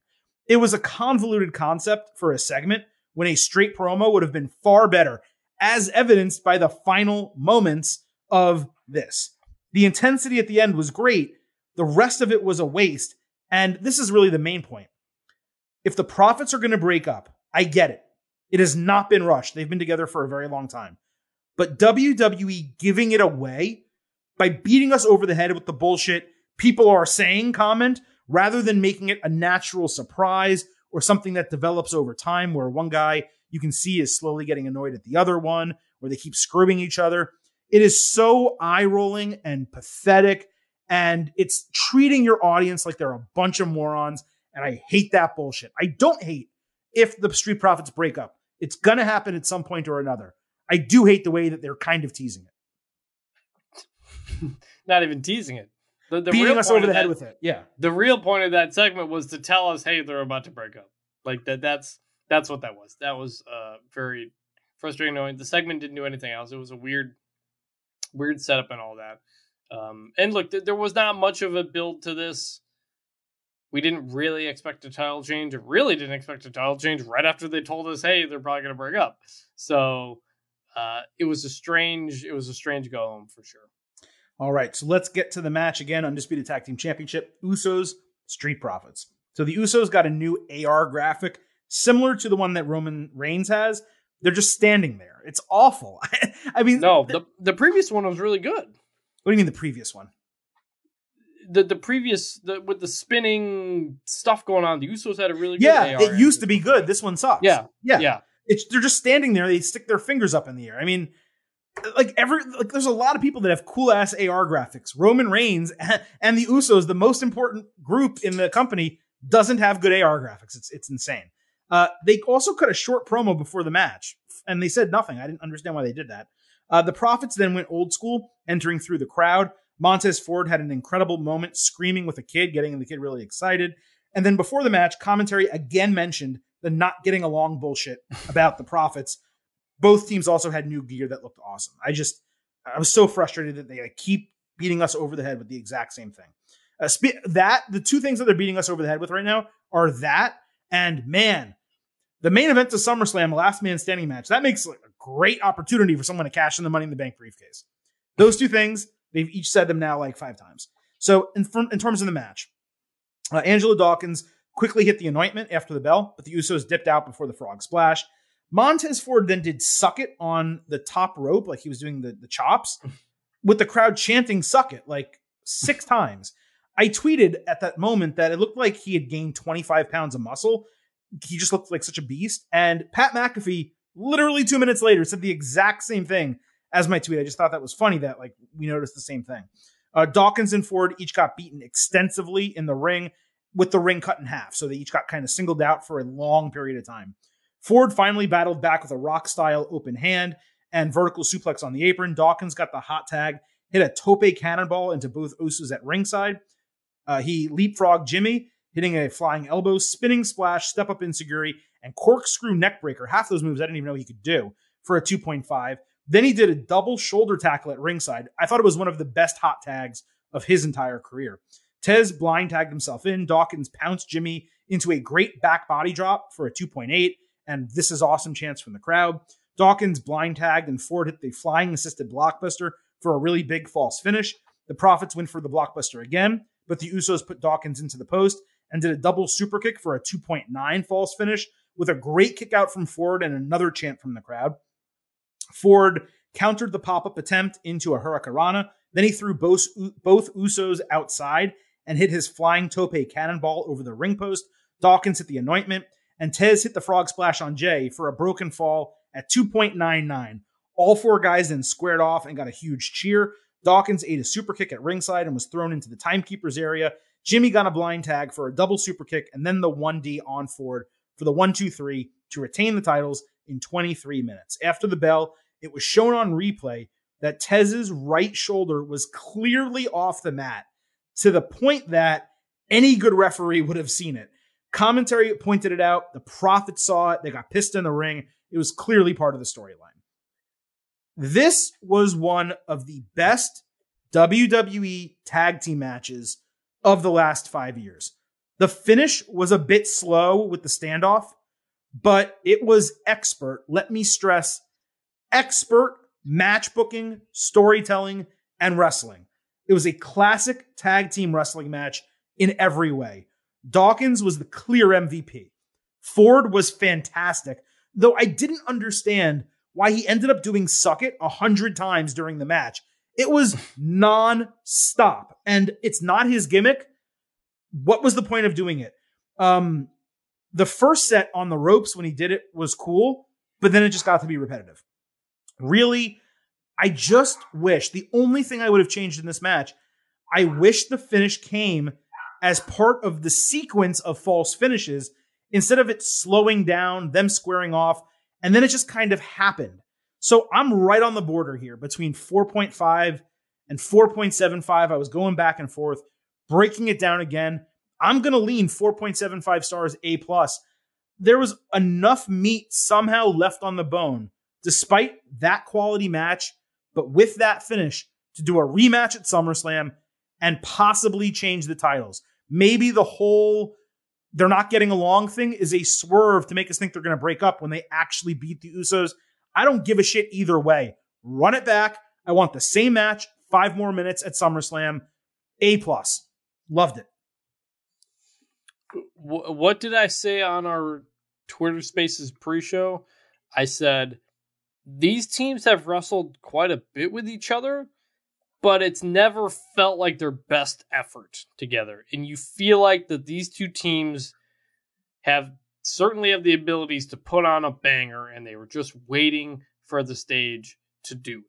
It was a convoluted concept for a segment when a straight promo would have been far better, as evidenced by the final moments of this. The intensity at the end was great. The rest of it was a waste. And this is really the main point. If the Profits are going to break up, I get it. It has not been rushed. They've been together for a very long time. But WWE giving it away by beating us over the head with the bullshit people are saying comment rather than making it a natural surprise or something that develops over time where one guy you can see is slowly getting annoyed at the other one, where they keep screwing each other. It is so eye rolling and pathetic. And it's treating your audience like they're a bunch of morons. And I hate that bullshit. I don't hate if the Street Profits break up. It's going to happen at some point or another. I do hate the way that they're kind of teasing it. Not even teasing it. The, the Beating us over the head with it. Yeah. The real point of that segment was to tell us, hey, they're about to break up. Like that. That's that's what that was. That was uh, very frustrating. Knowing the segment didn't do anything else. It was a weird, weird setup and all that. Um, and look, th- there was not much of a build to this. We didn't really expect a title change. Really didn't expect a title change right after they told us, "Hey, they're probably going to break up." So uh, it was a strange. It was a strange go home for sure. All right, so let's get to the match again. Undisputed Tag Team Championship: Usos, Street Profits. So the Usos got a new AR graphic similar to the one that Roman Reigns has. They're just standing there. It's awful. I mean, no, the the previous one was really good. What do you mean the previous one? The the previous the, with the spinning stuff going on, the Usos had a really good yeah. AR it used to be good. This one sucks. Yeah, yeah, yeah. It's they're just standing there. They stick their fingers up in the air. I mean, like every like there's a lot of people that have cool ass AR graphics. Roman Reigns and the Usos, the most important group in the company, doesn't have good AR graphics. It's it's insane. Uh, they also cut a short promo before the match, and they said nothing. I didn't understand why they did that. Uh, the Profits then went old school, entering through the crowd. Montez Ford had an incredible moment screaming with a kid, getting the kid really excited. And then before the match, commentary again mentioned the not getting along bullshit about the Profits. Both teams also had new gear that looked awesome. I just, I was so frustrated that they like, keep beating us over the head with the exact same thing. Uh, spe- that the two things that they're beating us over the head with right now are that and man, the main event to SummerSlam, last man standing match, that makes like a great opportunity for someone to cash in the Money in the Bank briefcase. Those two things, they've each said them now like five times. So in, in terms of the match, uh, Angelo Dawkins quickly hit the anointment after the bell, but the Usos dipped out before the frog splash. Montez Ford then did suck it on the top rope, like he was doing the, the chops, with the crowd chanting suck it like six times. I tweeted at that moment that it looked like he had gained 25 pounds of muscle he just looked like such a beast. And Pat McAfee, literally two minutes later, said the exact same thing as my tweet. I just thought that was funny that like we noticed the same thing. Uh, Dawkins and Ford each got beaten extensively in the ring with the ring cut in half. So they each got kind of singled out for a long period of time. Ford finally battled back with a rock style open hand and vertical suplex on the apron. Dawkins got the hot tag, hit a tope cannonball into both Usos at ringside. Uh, he leapfrogged Jimmy hitting a flying elbow, spinning splash, step up enzuigiri, and corkscrew neckbreaker. Half those moves I didn't even know he could do for a 2.5. Then he did a double shoulder tackle at ringside. I thought it was one of the best hot tags of his entire career. Tez blind tagged himself in. Dawkins pounced Jimmy into a great back body drop for a 2.8, and this is awesome chance from the crowd. Dawkins blind tagged and Ford hit the flying assisted blockbuster for a really big false finish. The Profits win for the blockbuster again, but the Usos put Dawkins into the post and did a double super kick for a 2.9 false finish with a great kick out from Ford and another chant from the crowd. Ford countered the pop up attempt into a Hurricanrana. Then he threw both, both Usos outside and hit his flying tope cannonball over the ring post. Dawkins hit the anointment, and Tez hit the frog splash on Jay for a broken fall at 2.99. All four guys then squared off and got a huge cheer. Dawkins ate a super kick at ringside and was thrown into the timekeeper's area. Jimmy got a blind tag for a double super kick and then the 1D on Ford for the 1 2 3 to retain the titles in 23 minutes. After the bell, it was shown on replay that Tez's right shoulder was clearly off the mat to the point that any good referee would have seen it. Commentary pointed it out. The Profits saw it. They got pissed in the ring. It was clearly part of the storyline. This was one of the best WWE tag team matches of the last five years. The finish was a bit slow with the standoff, but it was expert. Let me stress expert match booking, storytelling, and wrestling. It was a classic tag team wrestling match in every way. Dawkins was the clear MVP. Ford was fantastic, though I didn't understand why he ended up doing suck it a hundred times during the match. It was non-stop, and it's not his gimmick. What was the point of doing it? Um, the first set on the ropes when he did it was cool, but then it just got to be repetitive. Really, I just wish the only thing I would have changed in this match, I wish the finish came as part of the sequence of false finishes instead of it slowing down, them squaring off, and then it just kind of happened. So I'm right on the border here between 4.5 and 4.75. I was going back and forth, breaking it down again. I'm going to lean 4.75 stars A plus. There was enough meat somehow left on the bone, despite that quality match, but with that finish to do a rematch at SummerSlam and possibly change the titles. Maybe the whole they're not getting along thing is a swerve to make us think they're going to break up when they actually beat the Usos. I don't give a shit either way. Run it back. I want the same match, five more minutes at SummerSlam. A plus. Loved it. What did I say on our Twitter Spaces pre-show? I said these teams have wrestled quite a bit with each other, but it's never felt like their best effort together. And you feel like that these two teams have certainly have the abilities to put on a banger and they were just waiting for the stage to do it.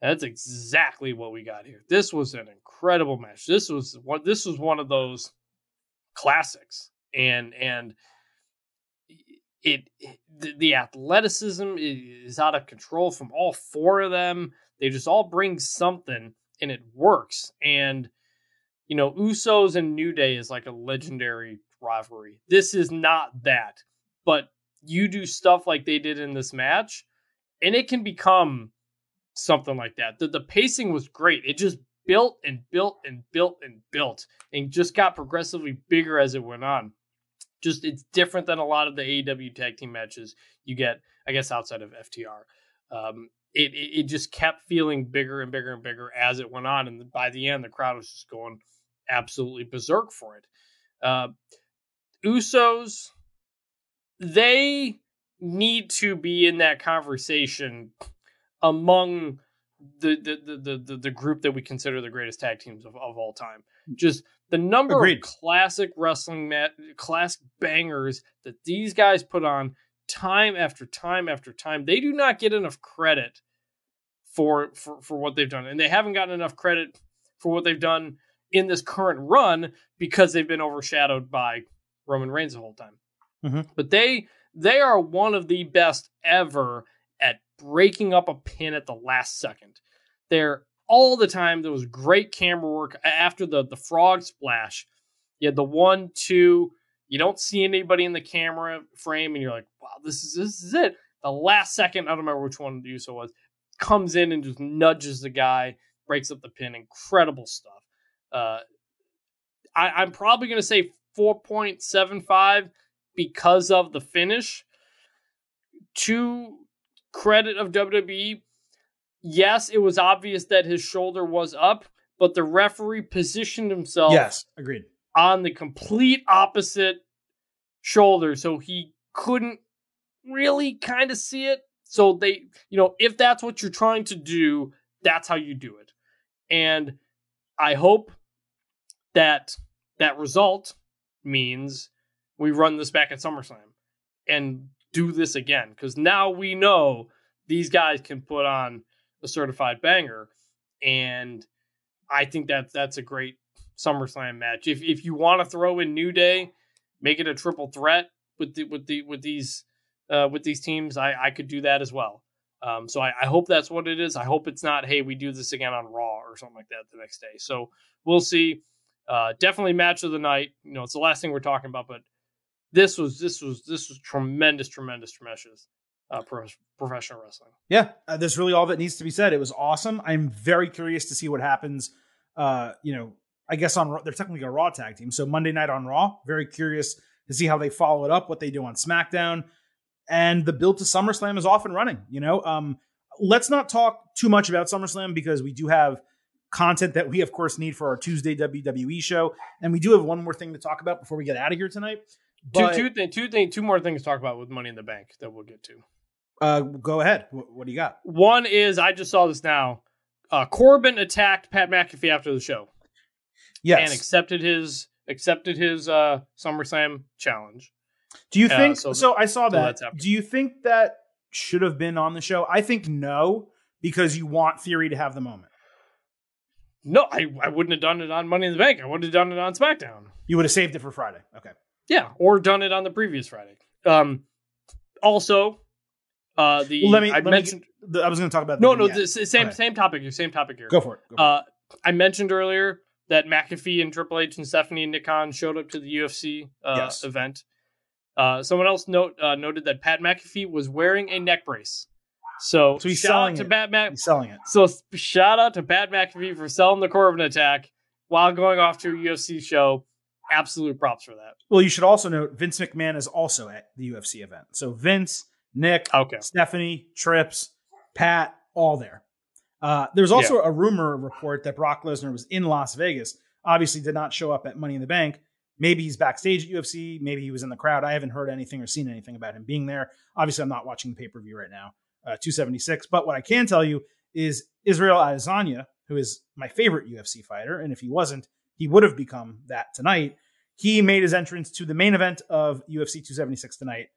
That's exactly what we got here. This was an incredible match. This was what this was one of those classics. And and it, the, the athleticism is out of control from all four of them. They just all bring something and it works. And you know, Usos and New Day is like a legendary rivalry. This is not that. But you do stuff like they did in this match and it can become something like that. The, the pacing was great. It just built and built and built and built and just got progressively bigger as it went on just it's different than a lot of the AEW tag team matches you get, I guess, outside of FTR. Um, it, it, just kept feeling bigger and bigger and bigger as it went on, and by the end, the crowd was just going absolutely berserk for it. Uh, Usos, they need to be in that conversation among the the, the the the group that we consider the greatest tag teams of, of all time. Just the number Agreed. of classic wrestling mat, classic bangers that these guys put on time after time after time, they do not get enough credit for for for what they've done, and they haven't gotten enough credit for what they've done in this current run because they've been overshadowed by Roman Reigns the whole time. Mm-hmm. But they they are one of the best ever at breaking up a pin at the last second. They're all the time. There was great camera work after the the frog splash. You had the one, two. You don't see anybody in the camera frame, and you're like, "Wow, this is this is it." The last second, I don't remember which one Uso was, comes in and just nudges the guy, breaks up the pin. Incredible stuff. Uh, I, I'm probably going to say 4.75 because of the finish. To credit of WWE, yes, it was obvious that his shoulder was up, but the referee positioned himself. Yes, agreed. On the complete opposite shoulder, so he couldn't really kind of see it. So they, you know, if that's what you're trying to do, that's how you do it. And I hope that that result means we run this back at SummerSlam. And do this again because now we know these guys can put on a certified banger, and I think that that's a great SummerSlam match. If if you want to throw in New Day, make it a triple threat with the with the with these uh, with these teams. I I could do that as well. Um, so I, I hope that's what it is. I hope it's not, hey, we do this again on Raw or something like that the next day. So we'll see. Uh, definitely match of the night. You know, it's the last thing we're talking about, but this was this was this was tremendous, tremendous, tremendous uh, pro- professional wrestling. Yeah, uh, that's really all that needs to be said. It was awesome. I'm very curious to see what happens. Uh, you know, I guess on Raw- they're technically a Raw tag team, so Monday night on Raw. Very curious to see how they follow it up, what they do on SmackDown, and the build to SummerSlam is off and running. You know, um, let's not talk too much about SummerSlam because we do have content that we, of course, need for our Tuesday WWE show, and we do have one more thing to talk about before we get out of here tonight. But, two two thing, two thing, two more things to talk about with Money in the Bank that we'll get to. uh, go ahead. What, what do you got? One is I just saw this now. Uh, Corbin attacked Pat McAfee after the show Yes. and accepted his accepted his uh, SummerSlam challenge. Do you Uh, think so? so- I saw so that. Do you think that should have been on the show? I think no, because you want Theory to have the moment. No, I, I wouldn't have done it on Money in the Bank. I would have done it on SmackDown. You would have saved it for Friday. Okay. Yeah, or done it on the previous Friday. Um, also, uh, the Well, let me. I let me- mentioned the- I was going to talk about. no, the no, the same Okay. same topic here, same topic here. Go for it. Go for it. Uh, I mentioned earlier that McAfee and Triple H and Stephanie and Nick Khan showed up to the UFC uh, Yes. event. Uh, someone else note uh, noted that Pat McAfee was wearing a neck brace. So, So he's selling to it. Pat Mc- He's selling it. So shout out to Pat McAfee for selling the Corbin attack while going off to a UFC show. Absolute props for that. Well, you should also note Vince McMahon is also at the UFC event. So Vince, Nick, Okay. Stephanie, Trips, Pat, all there. Uh, there's also a rumor report that Brock Lesnar was in Las Vegas. Obviously, did not show up at Money in the Bank. Maybe he's backstage at UFC. Maybe he was in the crowd. I haven't heard anything or seen anything about him being there. Obviously, I'm not watching the pay per view right now. Uh, 276. But what I can tell you is Israel Adesanya, who is my favorite UFC fighter, and if he wasn't, he would have become that tonight. He made his entrance to the main event of UFC 276 tonight,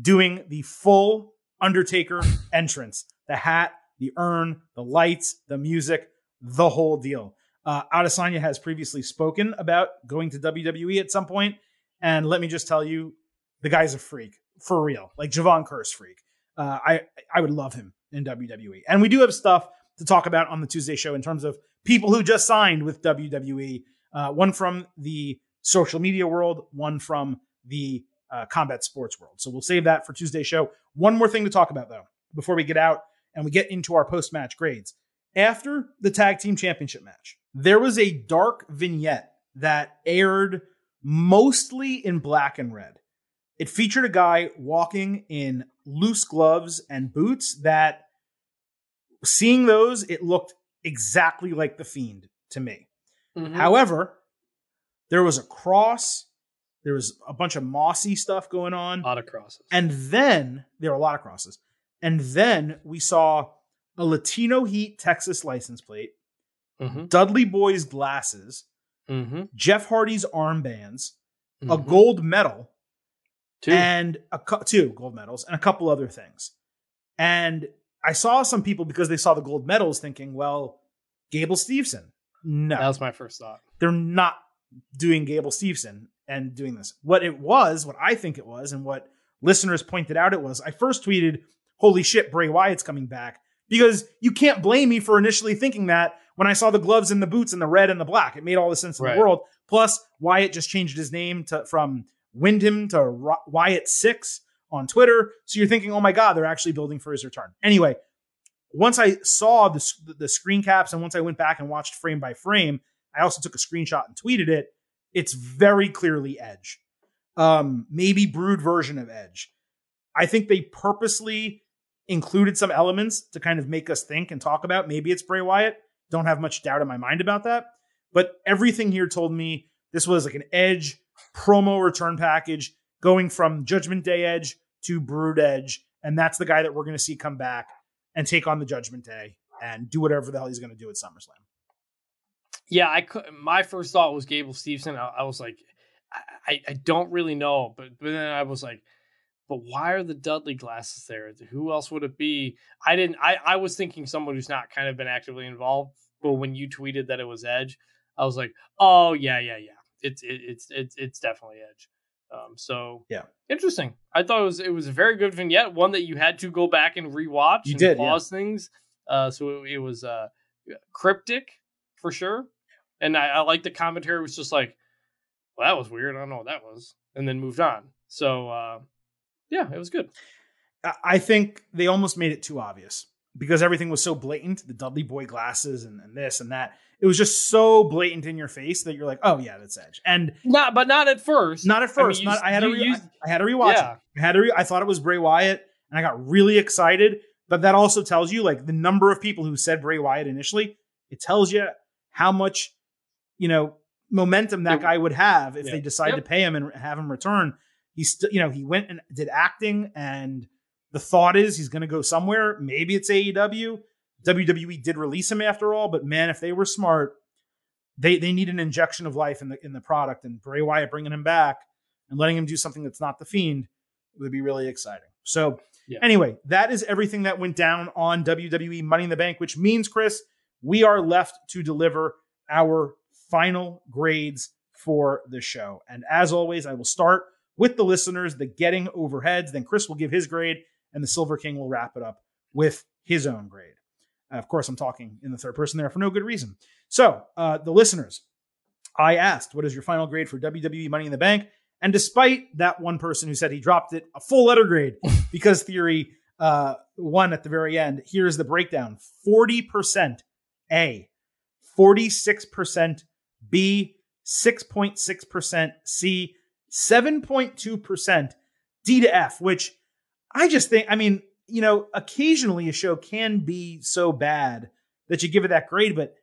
doing the full Undertaker entrance the hat, the urn, the lights, the music, the whole deal. Uh, Adesanya has previously spoken about going to WWE at some point, and let me just tell you, the guy's a freak for real, like Jevon Kearse freak. Uh, I I would love him in WWE, and we do have stuff to talk about on the Tuesday show in terms of people who just signed with WWE. Uh, one from the social media world, one from the uh, combat sports world. So we'll save that for Tuesday show. One more thing to talk about though before we get out and we get into our post match grades. After the tag team championship match, there was a dark vignette that aired mostly in black and red. It featured a guy walking in loose gloves and boots that seeing those, it looked exactly like the fiend to me. Mhm. However, there was a cross, there was a bunch of mossy stuff going on. a lot of crosses. And then there were a lot of crosses. And then we saw a Latino Heat Texas license plate, Mhm. Dudley Boyz glasses, Mm-hmm. Jeff Hardy's armbands, a Mhm. gold medal, Two. and a cou- two gold medals, and a couple other things. And I saw some people because they saw the gold medals thinking, well, Gable Steveson. No, that was my first thought. they're not doing Gable Steveson and doing this. What it was, what I think it was, and what listeners pointed out it was, I first tweeted, Holy shit, Bray Wyatt's coming back. Because you can't blame me for initially thinking that when I saw the gloves and the boots and the red and the black. It made all the sense in Right. the world. Plus, Wyatt just changed his name to from Windham to Wyatt Six on Twitter. So you're thinking, oh my God, they're actually building for his return. Anyway, once I saw the, the screen caps and once I went back and watched frame by frame, I also took a screenshot and tweeted it. It's very clearly Edge. Um, maybe Brood version of Edge. I think they purposely included some elements to kind of make us think and talk about. Maybe it's Bray Wyatt. Don't have much doubt in my mind about that. But everything here told me this was like an Edge promo return package going from Judgment Day Edge to Brood Edge. And that's the guy that we're going to see come back and take on the Judgment Day and do whatever the hell he's going to do at SummerSlam. Yeah, I could. My first thought was Gable Steveson. I, I was like, I, I don't really know, but, but then I was like, but why are the Dudley glasses there? Who else would it be? I didn't. I I was thinking someone who's not kind of been actively involved. But when you tweeted that it was Edge, I was like, oh yeah, yeah, yeah. It's it, it's it's it's definitely Edge. Um, so Yeah. interesting. I thought it was it was a very good vignette, one that you had to go back and rewatch. You and did, yeah. pause things. Uh, so it, it was uh cryptic for sure, and I, I like the commentary was just like, well, that was weird. I don't know what that was, and then moved on. So uh, yeah, it was good. I- think they almost made it too obvious because everything was so blatant the Dudley Boy glasses and, and this and that. It was just so blatant in your face that you're like, oh, yeah, that's Edge. And Not, but not at first. not at I mean, first. you- not, I had to you re- used- I, I had to rewatch Yeah. it. I had to re- I thought it was Bray Wyatt and I got really excited. But that also tells you like the number of people who said Bray Wyatt initially, it tells you how much, you know, momentum that guy would have if Yeah. they decide Yep. to pay him and have him return. He's still, you know, he went and did acting and the thought is he's going to go somewhere. Maybe it's AEW. WWE did release him after all, but man, if they were smart, they they need an injection of life in the in the product. And Bray Wyatt bringing him back and letting him do something that's not the Fiend would be really exciting. So Yeah. anyway, that is everything that went down on WWE Money in the Bank, which means Chris, we are left to deliver our final grades for the show. And as always, I will start with the listeners, the getting overheads. Then Chris will give his grade, and the Silver King will wrap it up with his own grade. Uh, of course, I'm talking in the third person there for no good reason. So, uh, the listeners, I asked, what is your final grade for WWE Money in the Bank? And despite that one person who said he dropped it a full letter grade because Theory uh, won at the very end, here's the breakdown 40% A, 46% B, 6.6% C, 7.2% D to F, which I just think, I mean, you know, occasionally a show can be so bad that you give it that grade, but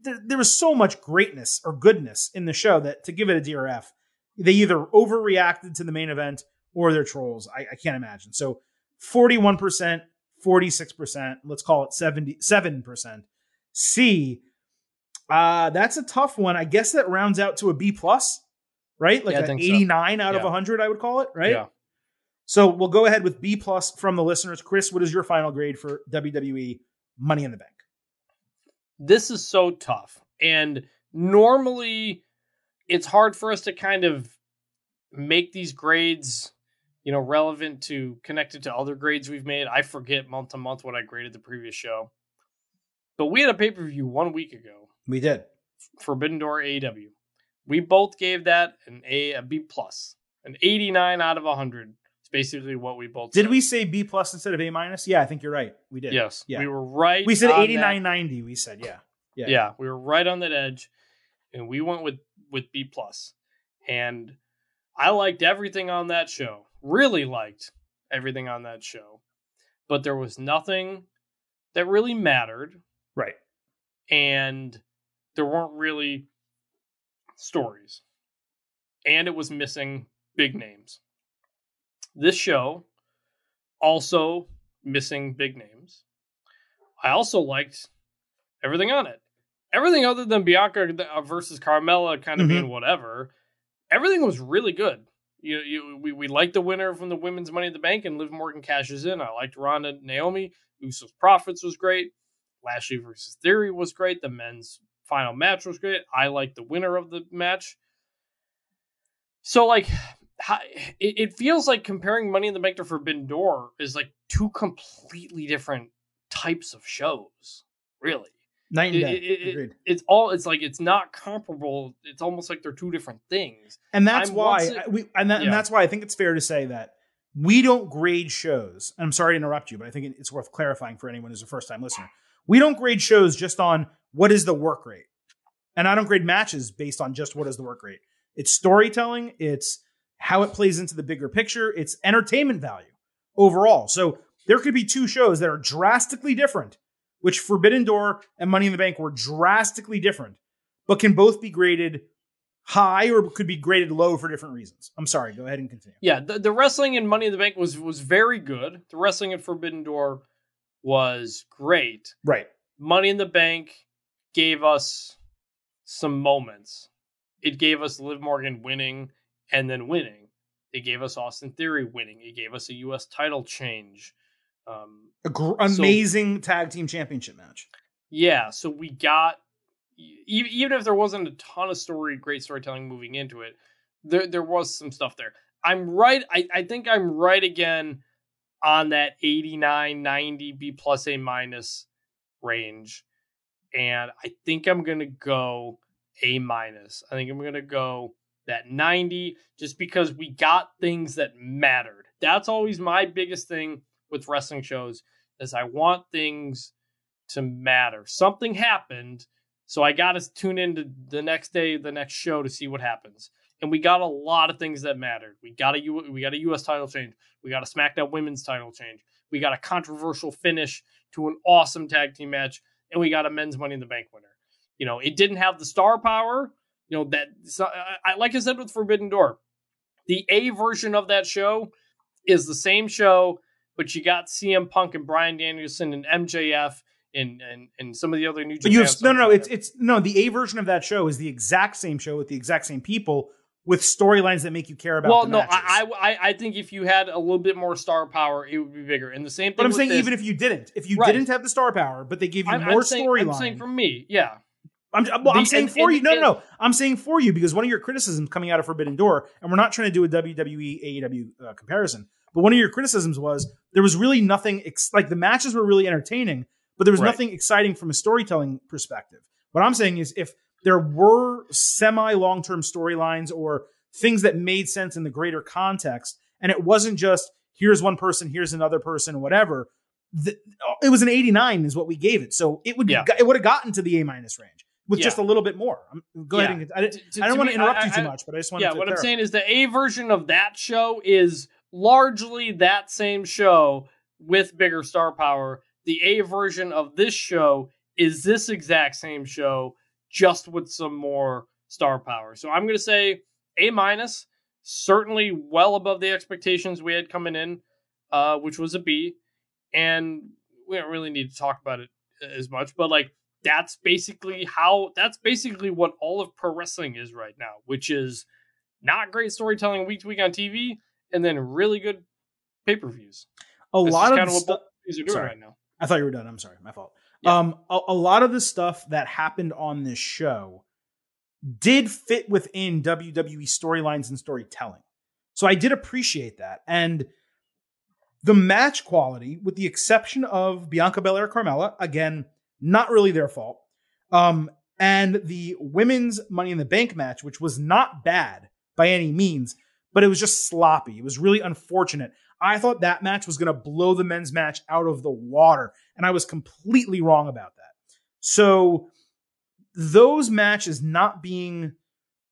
there, there was so much greatness or goodness in the show that to give it a D or F, they either overreacted to the main event or they're trolls. I, I can't imagine. So 41%, 46%, let's call it 77%. C, uh, that's a tough one. I guess that rounds out to a B plus, right? Like Yeah, an think so. 89 out of Yeah. 100, I would call it, right? Yeah. So we'll go ahead with B plus from the listeners. Chris, what is your final grade for WWE Money in the Bank? this is so tough. And normally it's hard for us to kind of make these grades, you know, relevant to connected to other grades we've made. I forget month to month what I graded the previous show. But we had a pay-per-view one week ago, We did. Forbidden Door AEW. We both gave that an A a B plus. An 89 out of 100. It's basically what we both Did said. we say B plus instead of A minus? Yeah, I think you're right. We did. Yes. Yeah. We were right. We said on that. 89 90. We said, yeah. Yeah. yeah, we were right on that edge and we went with with b plus and i liked everything on that show really liked everything on that show but there was nothing that really mattered Right. and there weren't really stories and it was missing big names. This show also missing big names. I also liked everything on it. Everything other than bianca uh, versus carmella kind of Mhm. being whatever everything was really good. You, you we, we liked the winner from the women's money in the bank and liv morgan cashes in. I liked ronda naomi. Usos profits was great. Lashley versus theory was great. The men's final match was great i like the winner of the match so like it, it feels like comparing money in the bank to forbidden door is like two completely different types of shows really Night and It- day. it- it- it's all it's like it's not comparable it's almost like they're two different things And that's I'm why we and, that, Yeah. and that's why I think it's fair to say that we don't grade shows. And I'm sorry to interrupt you, but I think it's worth clarifying for anyone who's a first time listener. We don't grade shows just on what is the work rate. And I don't grade matches based on just what is the work rate. It's storytelling, it's how it plays into the bigger picture, it's entertainment value overall. So there could be two shows that are drastically different, which Forbidden Door and Money in the Bank were drastically different, but can both be graded high or could be graded low for different reasons. I'm sorry, go ahead and continue. yeah the, the wrestling in money in the bank was was very good the wrestling in forbidden door was great Right. money in the bank gave us some moments it gave us liv morgan winning and then winning It gave us Austin Theory winning. It gave us a U.S. title change. Um, gr- amazing tag team championship match. yeah, so we got even if there wasn't a ton of story, great storytelling moving into it, there there was some stuff there. I'm right. I, I think I'm right again on that 89, 90, B plus A minus range. And I think I'm gonna go A minus. I think I'm gonna go that 90 just because we got things that mattered. That's always my biggest thing with wrestling shows is I want things to matter. Something happened, so I got to tune into the next day, the next show to see what happens. And we got a lot of things that mattered. We got a U- we got a U.S. title change. We got a SmackDown Women's title change. We got a controversial finish to an awesome tag team match, and we got a men's Money in the Bank winner. You know, it didn't have the star power. You know that so, I, like I said with Forbidden Door, the A version of that show is the same show, but you got CM Punk and Bryan Danielson and MJF and and, and some of the other new. But you have, no, no, no. It's it's no. The A version of that show is the exact same show with the exact same people with storylines that make you care about. well, the no. I, I I think if you had a little bit more star power, it would be bigger. And the same thing. But I'm saying this, even if you didn't, if you Right. didn't have the star power, but they gave you I'm, more I'm I'm saying for me, yeah, I'm, well, I'm saying and- for and- you. No, no, and- no. I'm saying for you because one of your criticisms coming out of Forbidden Door, and we're not trying to do a WWE AEW uh, comparison, but one of your criticisms was there was really nothing ex- like the matches were really entertaining, but there was Right. nothing exciting from a storytelling perspective. What I'm saying is if there were semi long term storylines or things that made sense in the greater context, and it wasn't just here's one person, here's another person, whatever. The, it was an 89 is what we gave it, so it would Yeah. it would have gotten to the A minus range with Yeah. just a little bit more. I'm, go ahead and I, To- to- I don't want to interrupt I- you too I- much, but I just want yeah. to Yeah, What I'm saying is the A version of that show is largely that same show with bigger star power. The A version of this show is this exact same show, just with some more star power. So I'm going to say A minus, certainly well above the expectations we had coming in, uh, which was a B. And we don't really need to talk about it as much, but like that's basically how that's basically what all of pro wrestling is right now, which is not great storytelling week to week on TV, and then really good pay per views. a lot of of what stu- are doing sorry. right now. I thought you were done. I'm sorry, my fault. Yeah. Um, a, a lot of the stuff that happened on this show did fit within WWE storylines and storytelling, so I did appreciate that. And the match quality, with the exception of Bianca Belair, Carmella, again, not really their fault. Um, and the women's Money in the Bank match, which was not bad by any means, but it was just sloppy. It was really unfortunate. I thought that match was going to blow the men's match out of the water, and I was completely wrong about that. So, those matches not being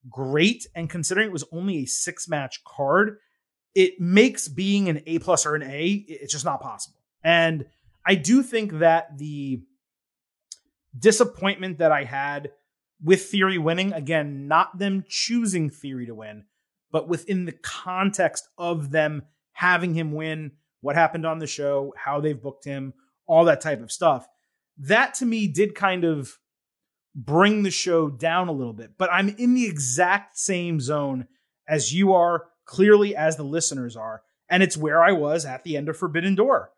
great, and considering it was only a six match card, it makes being an A plus or an A, it's just not possible. And I do think that the disappointment that I had with Theory winning, again, not them choosing Theory to win, but within the context of them having him win, what happened on the show, how they've booked him, all that type of stuff. That to me did kind of bring the show down a little bit, but I'm in the exact same zone as you are, clearly as the listeners are, and it's where I was at the end of Forbidden Door.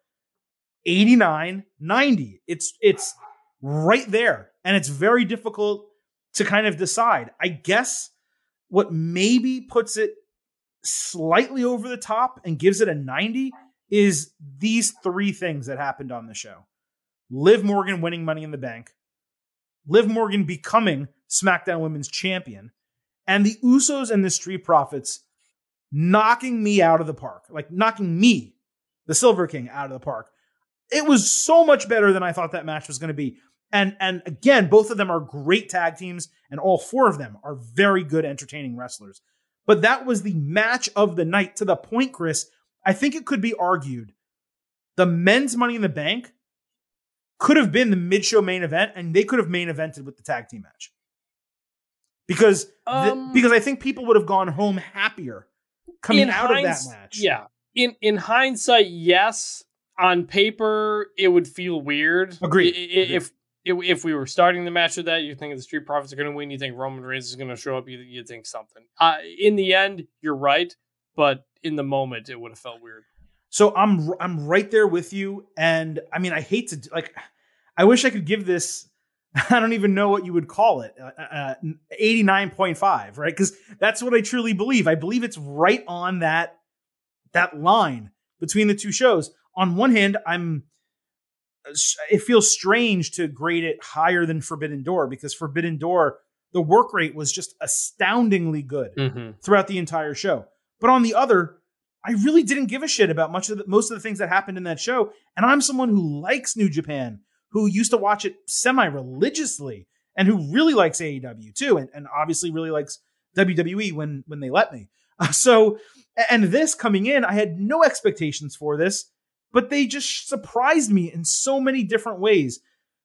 89 90. It's it's right there and it's very difficult to kind of decide. I guess what maybe puts it slightly over the top and gives it a 90 is these three things that happened on the show. Liv Morgan winning money in the bank, Liv Morgan becoming SmackDown Women's Champion, and the Usos and the Street Profits knocking me out of the park, like knocking me, the Silver King, out of the park. It was so much better than I thought that match was going to be. And and again, both of them are great tag teams, and all four of them are very good, entertaining wrestlers. But that was the match of the night to the point, Chris. I think it could be argued the men's Money in the Bank could have been the mid show main event, and they could have main evented with the tag team match. Because Um, because I think people would have gone home happier coming In out of that match. Yeah. In in hindsight, yes. On paper, it would feel weird. I- If if, we were starting the match with that, you think the Street Profits are going to win. You think Roman Reigns is going to show up. You you think something. Uh, in the end, you're right. But in the moment it would have felt weird. So I'm I'm right there with you, and I mean I hate to like, I wish I could give this. I don't even know what you would call it, uh, uh, eighty nine point five, right? Because that's what I truly believe. I believe it's right on that that line between the two shows. On one hand, I'm it feels strange to grade it higher than Forbidden Door because Forbidden Door the work rate was just astoundingly good Mm-hmm. throughout the entire show. But on the other, I really didn't give a shit about much of the, most of the things that happened in that show. And I'm someone who likes New Japan, who used to watch it semi religiously, and who really likes AEW too, and, and obviously really likes WWE when when they let me. Uh, so, and this coming in, I had no expectations for this, but they just surprised me in so many different ways.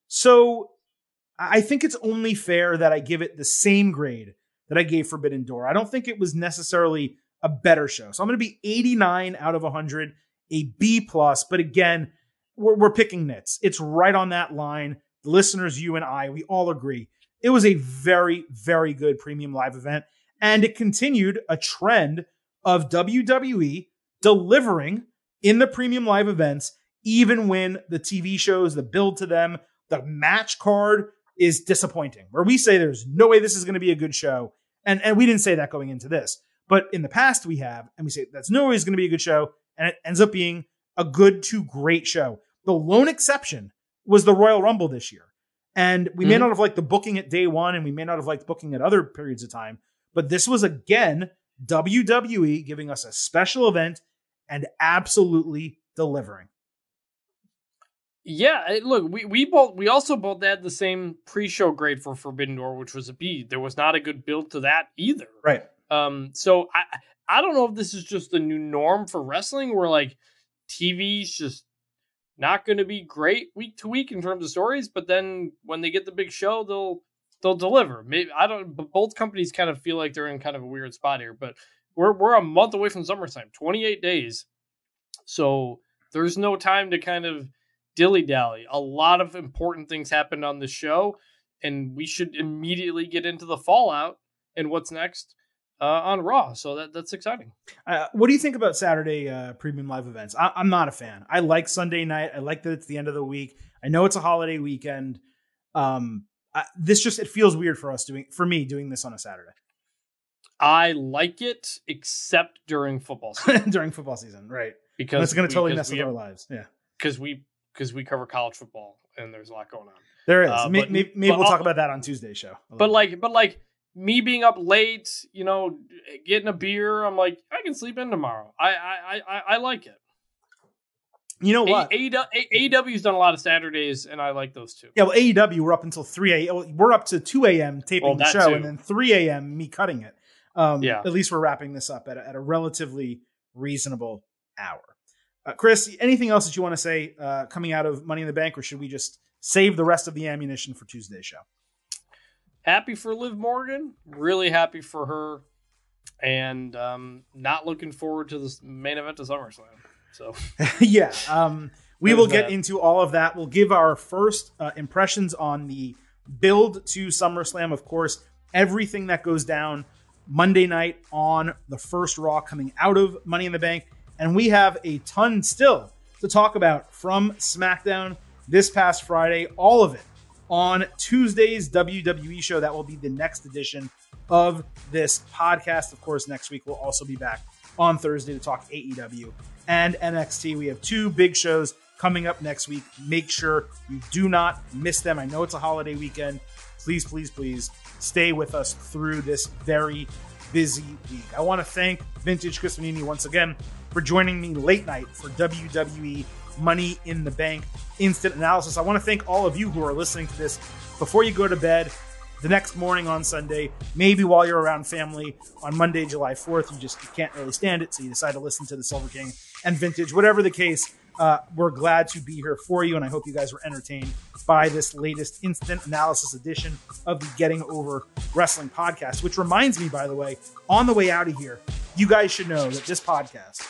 So, I think it's only fair that I give it the same grade that I gave Forbidden Door. I don't think it was necessarily a better show. So I'm going to be 89 out of 100, a B plus. But again, we're, we're picking nits. It's right on that line. The listeners, you and I, we all agree. It was a very, very good premium live event. And it continued a trend of WWE delivering in the premium live events, even when the TV shows, the build to them, the match card is disappointing, where we say there's no way this is going to be a good show. And, and we didn't say that going into this. But in the past, we have, and we say that's no way it's going to be a good show. And it ends up being a good to great show. The lone exception was the Royal Rumble this year. And we may Mhm. not have liked the booking at day one, and we may not have liked booking at other periods of time. But this was again WWE giving us a special event and absolutely delivering. Yeah, look, we, we both we also both had the same pre-show grade for Forbidden Door, which was a B. There was not a good build to that either. Right. Um, so I I don't know if this is just the new norm for wrestling, where like TV's just not going to be great week to week in terms of stories, but then when they get the big show, they'll they'll deliver. Maybe I don't. But both companies kind of feel like they're in kind of a weird spot here. But we're we're a month away from SummerSlam, 28 days, so there's no time to kind of dilly dally. A lot of important things happened on the show, and we should immediately get into the fallout and what's next uh, on Raw. So that that's exciting. Uh, what do you think about Saturday uh, premium live events? I, I'm not a fan. I like Sunday night. I like that it's the end of the week. I know it's a holiday weekend. Um, I, this just it feels weird for us doing for me doing this on a Saturday I like it, except during football season during football season, right? because it's going to totally mess with our lives. Yeah, because we because we cover college football and there's a lot going on. there is. Uh, May- but- maybe but we'll talk about that on Tuesday's show. But little like, but like me being up late, you know, getting a beer, I'm like, I can sleep in tomorrow. I I I, I like it. you know what? AEW's done a lot of Saturdays, and I like those too. yeah, well, AEW we're up until three a.m. We're up to two a.m. taping Well, the show, too. and then three a.m. me cutting it. Um, Yeah. At least we're wrapping this up at a, at a relatively reasonable hour. Uh, Chris, anything else that you want to say uh, coming out of Money in the Bank, or should we just save the rest of the ammunition for Tuesday's show? Happy for Liv Morgan, really happy for her, and um, not looking forward to this main event of SummerSlam. So yeah. Um, we will get that. into all of that. We'll give our first uh, impressions on the build to SummerSlam. Of course, everything that goes down Monday night on the first Raw coming out of Money in the Bank. And we have a ton still to talk about from SmackDown this past Friday. All of it on Tuesday's WWE show. That will be the next edition of this podcast. Of course, next week we'll also be back on Thursday to talk AEW and NXT. We have two big shows coming up next week. Make sure you do not miss them. I know it's a holiday weekend. Please, please, please stay with us through this very busy week. I want to thank Vintage Chris Vannini once again for joining me late night for WWE Money in the Bank instant analysis. I want to thank all of you who are listening to this before you go to bed the next morning on Sunday, maybe while you're around family on Monday, July 4th. You just you can't really stand it, so you decide to listen to the Silver King and Vintage. Whatever the case, uh, we're glad to be here for you, and I hope you guys were entertained by this latest instant analysis edition of the Getting Over Wrestling podcast. Which reminds me, by the way, on the way out of here, you guys should know that this podcast.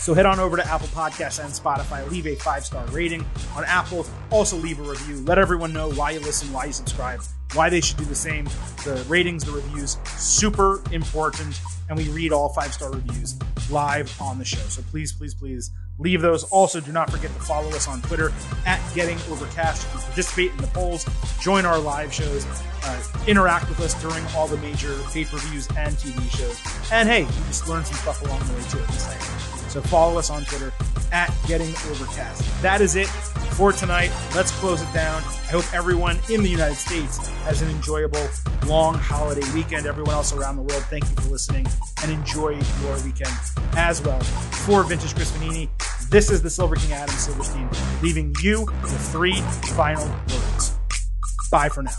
So head on over to Apple Podcasts and Spotify. Leave a five star rating on Apple. Also leave a review. Let everyone know why you listen, why you subscribe, why they should do the same. The ratings, the reviews, super important. And we read all five star reviews live on the show. So please, please, please leave those. Also, do not forget to follow us on Twitter at Getting Overcast. Can participate in the polls, join our live shows, uh, interact with us during all the major pay per views and TV shows. And hey, you just learn some stuff along the way too. So follow us on Twitter at Getting Overcast. That is it for tonight. Let's close it down. I hope everyone in the United States has an enjoyable long holiday weekend. Everyone else around the world, thank you for listening and enjoy your weekend as well. For Vintage Chris Vannini, this is the Silver King Adam Silverstein, leaving you with three final words. Bye for now.